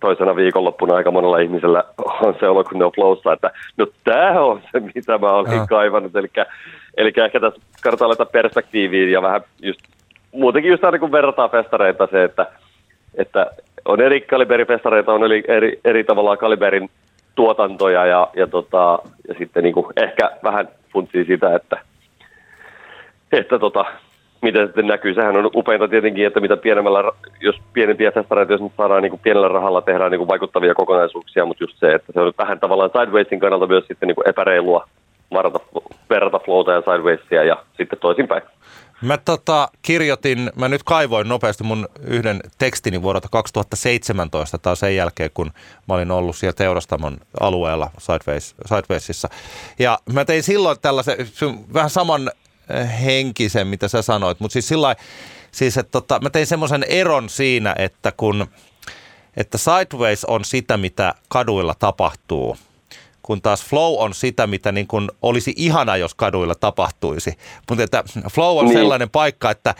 toisena viikonloppuna aika monella ihmisellä on se olo, kun ne on flowssa, että no tämä on se, mitä mä olin Joo. kaivannut. Eli, eli ehkä tässä kannattaa laittaa perspektiiviin ja vähän just, muutenkin just aina kun verrataan festareita se, että, että on eri kaliberin festareita, on eri, eri, eri tavalla kaliberin tuotantoja ja, ja, tota, ja sitten niin kuin ehkä vähän funtsii sitä, että, että tota, miten sitten näkyy. Sehän on upeinta tietenkin, että mitä pienemmällä, jos pienempiä festareita, jos nyt saadaan niin kuin pienellä rahalla tehdään niin kuin vaikuttavia kokonaisuuksia, mutta just se, että se on vähän tavallaan Sidewaysin kannalta myös sitten niin kuin epäreilua varata, verrata Flowta ja Sidewaysia ja sitten toisinpäin. Mä tota, kirjoitin, mä nyt kaivoin nopeasti mun yhden tekstini vuodelta 2017, tai sen jälkeen, kun mä olin ollut siellä teurastamon alueella Sideways, Sidewaysissa. Ja mä tein silloin tällaisen, vähän saman henkisen, mitä sä sanoit, mutta siis sillä siis että tota, mä tein semmoisen eron siinä, että kun että Sideways on sitä, mitä kaduilla tapahtuu – kun taas flow on sitä, mitä niin kuin olisi ihana, jos kaduilla tapahtuisi. Mutta että flow on niin. sellainen paikka, että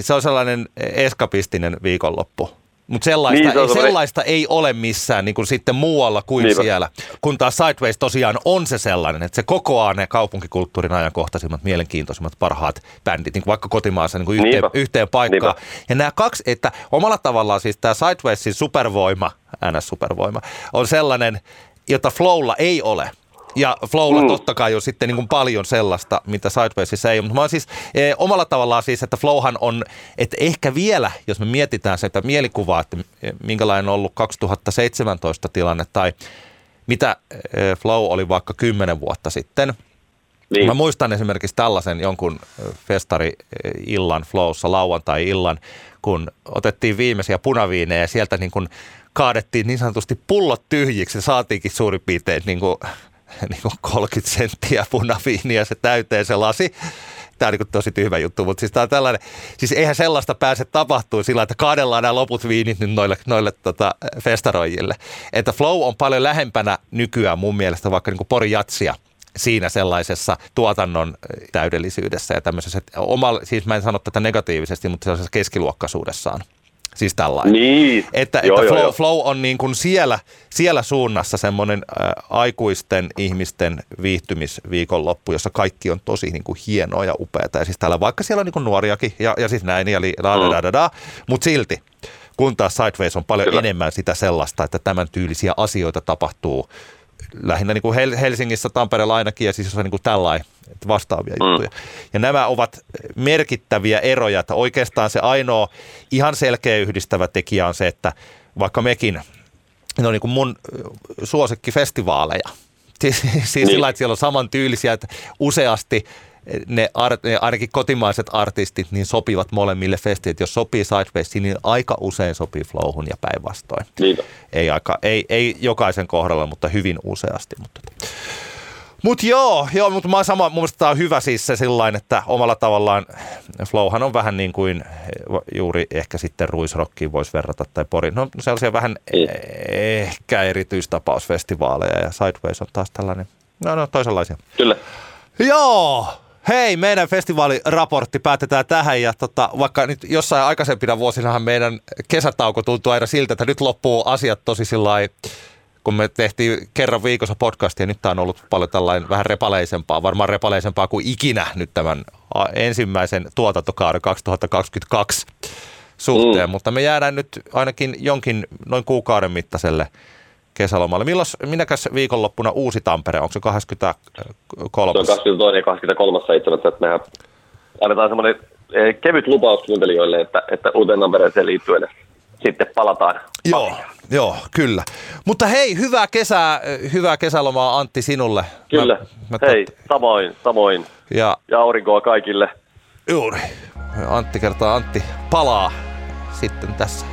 se on sellainen eskapistinen viikonloppu. Mutta sellaista, niin, se sellaista ei ole missään niin kuin sitten muualla kuin Niinpä. siellä. Kun taas Sideways tosiaan on se sellainen, että se kokoaa ne kaupunkikulttuurin ajankohtaisimmat, mielenkiintoisimmat, parhaat bändit, niin kuin vaikka kotimaassa niin kuin yhteen, yhteen paikkaan. Niinpä. Ja nämä kaksi, että omalla tavallaan siis tämä Sidewaysin supervoima, NS-supervoima, on sellainen, jota Flowlla ei ole. Ja Flowlla mm. totta kai on sitten niin kuin paljon sellaista, mitä Sidewaysissa ei. Mutta mä siis e, omalla tavallaan siis, että Flowhan on, että ehkä vielä, jos me mietitään sitä mielikuvaa, että minkälainen on ollut 2017 tilanne tai mitä e, Flow oli vaikka kymmenen vuotta sitten. Niin. Mä muistan esimerkiksi tällaisen jonkun festari-illan Flowssa, lauantai-illan, kun otettiin viimeisiä punaviinejä ja sieltä niin kuin kaadettiin niin sanotusti pullot tyhjiksi ja saatiinkin suurin piirtein niin kuin, niin kuin 30 senttiä punaviiniä se täyteen se lasi. Tämä on niin tosi tyhmä juttu, mutta siis tämä on tällainen, siis eihän sellaista pääse tapahtuu sillä, että kaadellaan nämä loput viinit nyt noille, noille tota, festaroijille. Että flow on paljon lähempänä nykyään mun mielestä vaikka niin kuin Pori Jatsia siinä sellaisessa tuotannon täydellisyydessä ja tämmöisessä, oma, siis mä en sano tätä negatiivisesti, mutta sellaisessa keskiluokkaisuudessaan. Siis tällainen. Niin. Että, joo, että joo, flow, joo. flow on niin kuin siellä, siellä suunnassa semmoinen ä, aikuisten ihmisten viihtymisviikonloppu, jossa kaikki on tosi niin kuin hienoa ja upeaa. Ja siis täällä vaikka siellä on niin kuin nuoriakin ja, ja siis näin ja li, la, mm. da, da, da, mutta silti kun taas Sideways on paljon Kyllä. enemmän sitä sellaista, että tämän tyylisiä asioita tapahtuu lähinnä niin kuin Helsingissä, Tampereella ainakin ja siis on niin kuin tällainen vastaavia mm. juttuja. Ja nämä ovat merkittäviä eroja, että oikeastaan se ainoa ihan selkeä yhdistävä tekijä on se, että vaikka mekin, ne on niin kuin mun suosikkifestivaaleja. Siis, siis niin. sillä, että siellä on samantyylisiä, että useasti ne, art, ne ainakin kotimaiset artistit niin sopivat molemmille festiit. Jos sopii Sidewaysiin, niin aika usein sopii Flowhun ja päinvastoin. Niin. Ei, aika, ei, ei jokaisen kohdalla, mutta hyvin useasti. Mutta. Mut joo, joo mutta mä sama, mun mielestä tämä on hyvä siis se sillain, että omalla tavallaan Flowhan on vähän niin kuin juuri ehkä sitten Ruisrockiin voisi verrata tai Porin. No sellaisia vähän niin. ehkä erityistapausfestivaaleja ja Sideways on taas tällainen, no, no toisenlaisia. Kyllä. Joo, Hei, meidän festivaaliraportti päätetään tähän ja tota, vaikka nyt jossain aikaisempina vuosinahan meidän kesätauko tuntuu aina siltä, että nyt loppuu asiat tosi sillä kun me tehtiin kerran viikossa podcastia, nyt tämä on ollut paljon tällainen vähän repaleisempaa, varmaan repaleisempaa kuin ikinä nyt tämän ensimmäisen tuotantokauden 2022 suhteen, mm. mutta me jäädään nyt ainakin jonkin noin kuukauden mittaiselle kesälomalle. Milloin, minäkäs viikonloppuna Uusi Tampere, onko se 23? Se on 22 ja 23. että mehän annetaan semmoinen eh, kevyt lupaus kuuntelijoille, että, että Uuteen Tampereeseen liittyen sitten palataan. Joo, joo, kyllä. Mutta hei, hyvää kesää, hyvää kesälomaa Antti sinulle. Kyllä, mä, mä hei, tot... samoin, samoin. Ja, ja aurinkoa kaikille. Juuri. Antti kertaa, Antti palaa sitten tässä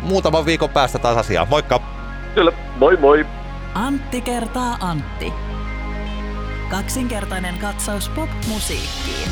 muutaman viikon päästä taas asiaan. Moikka! Kyllä, moi moi! Antti kertaa Antti. Kaksinkertainen katsaus pop-musiikkiin.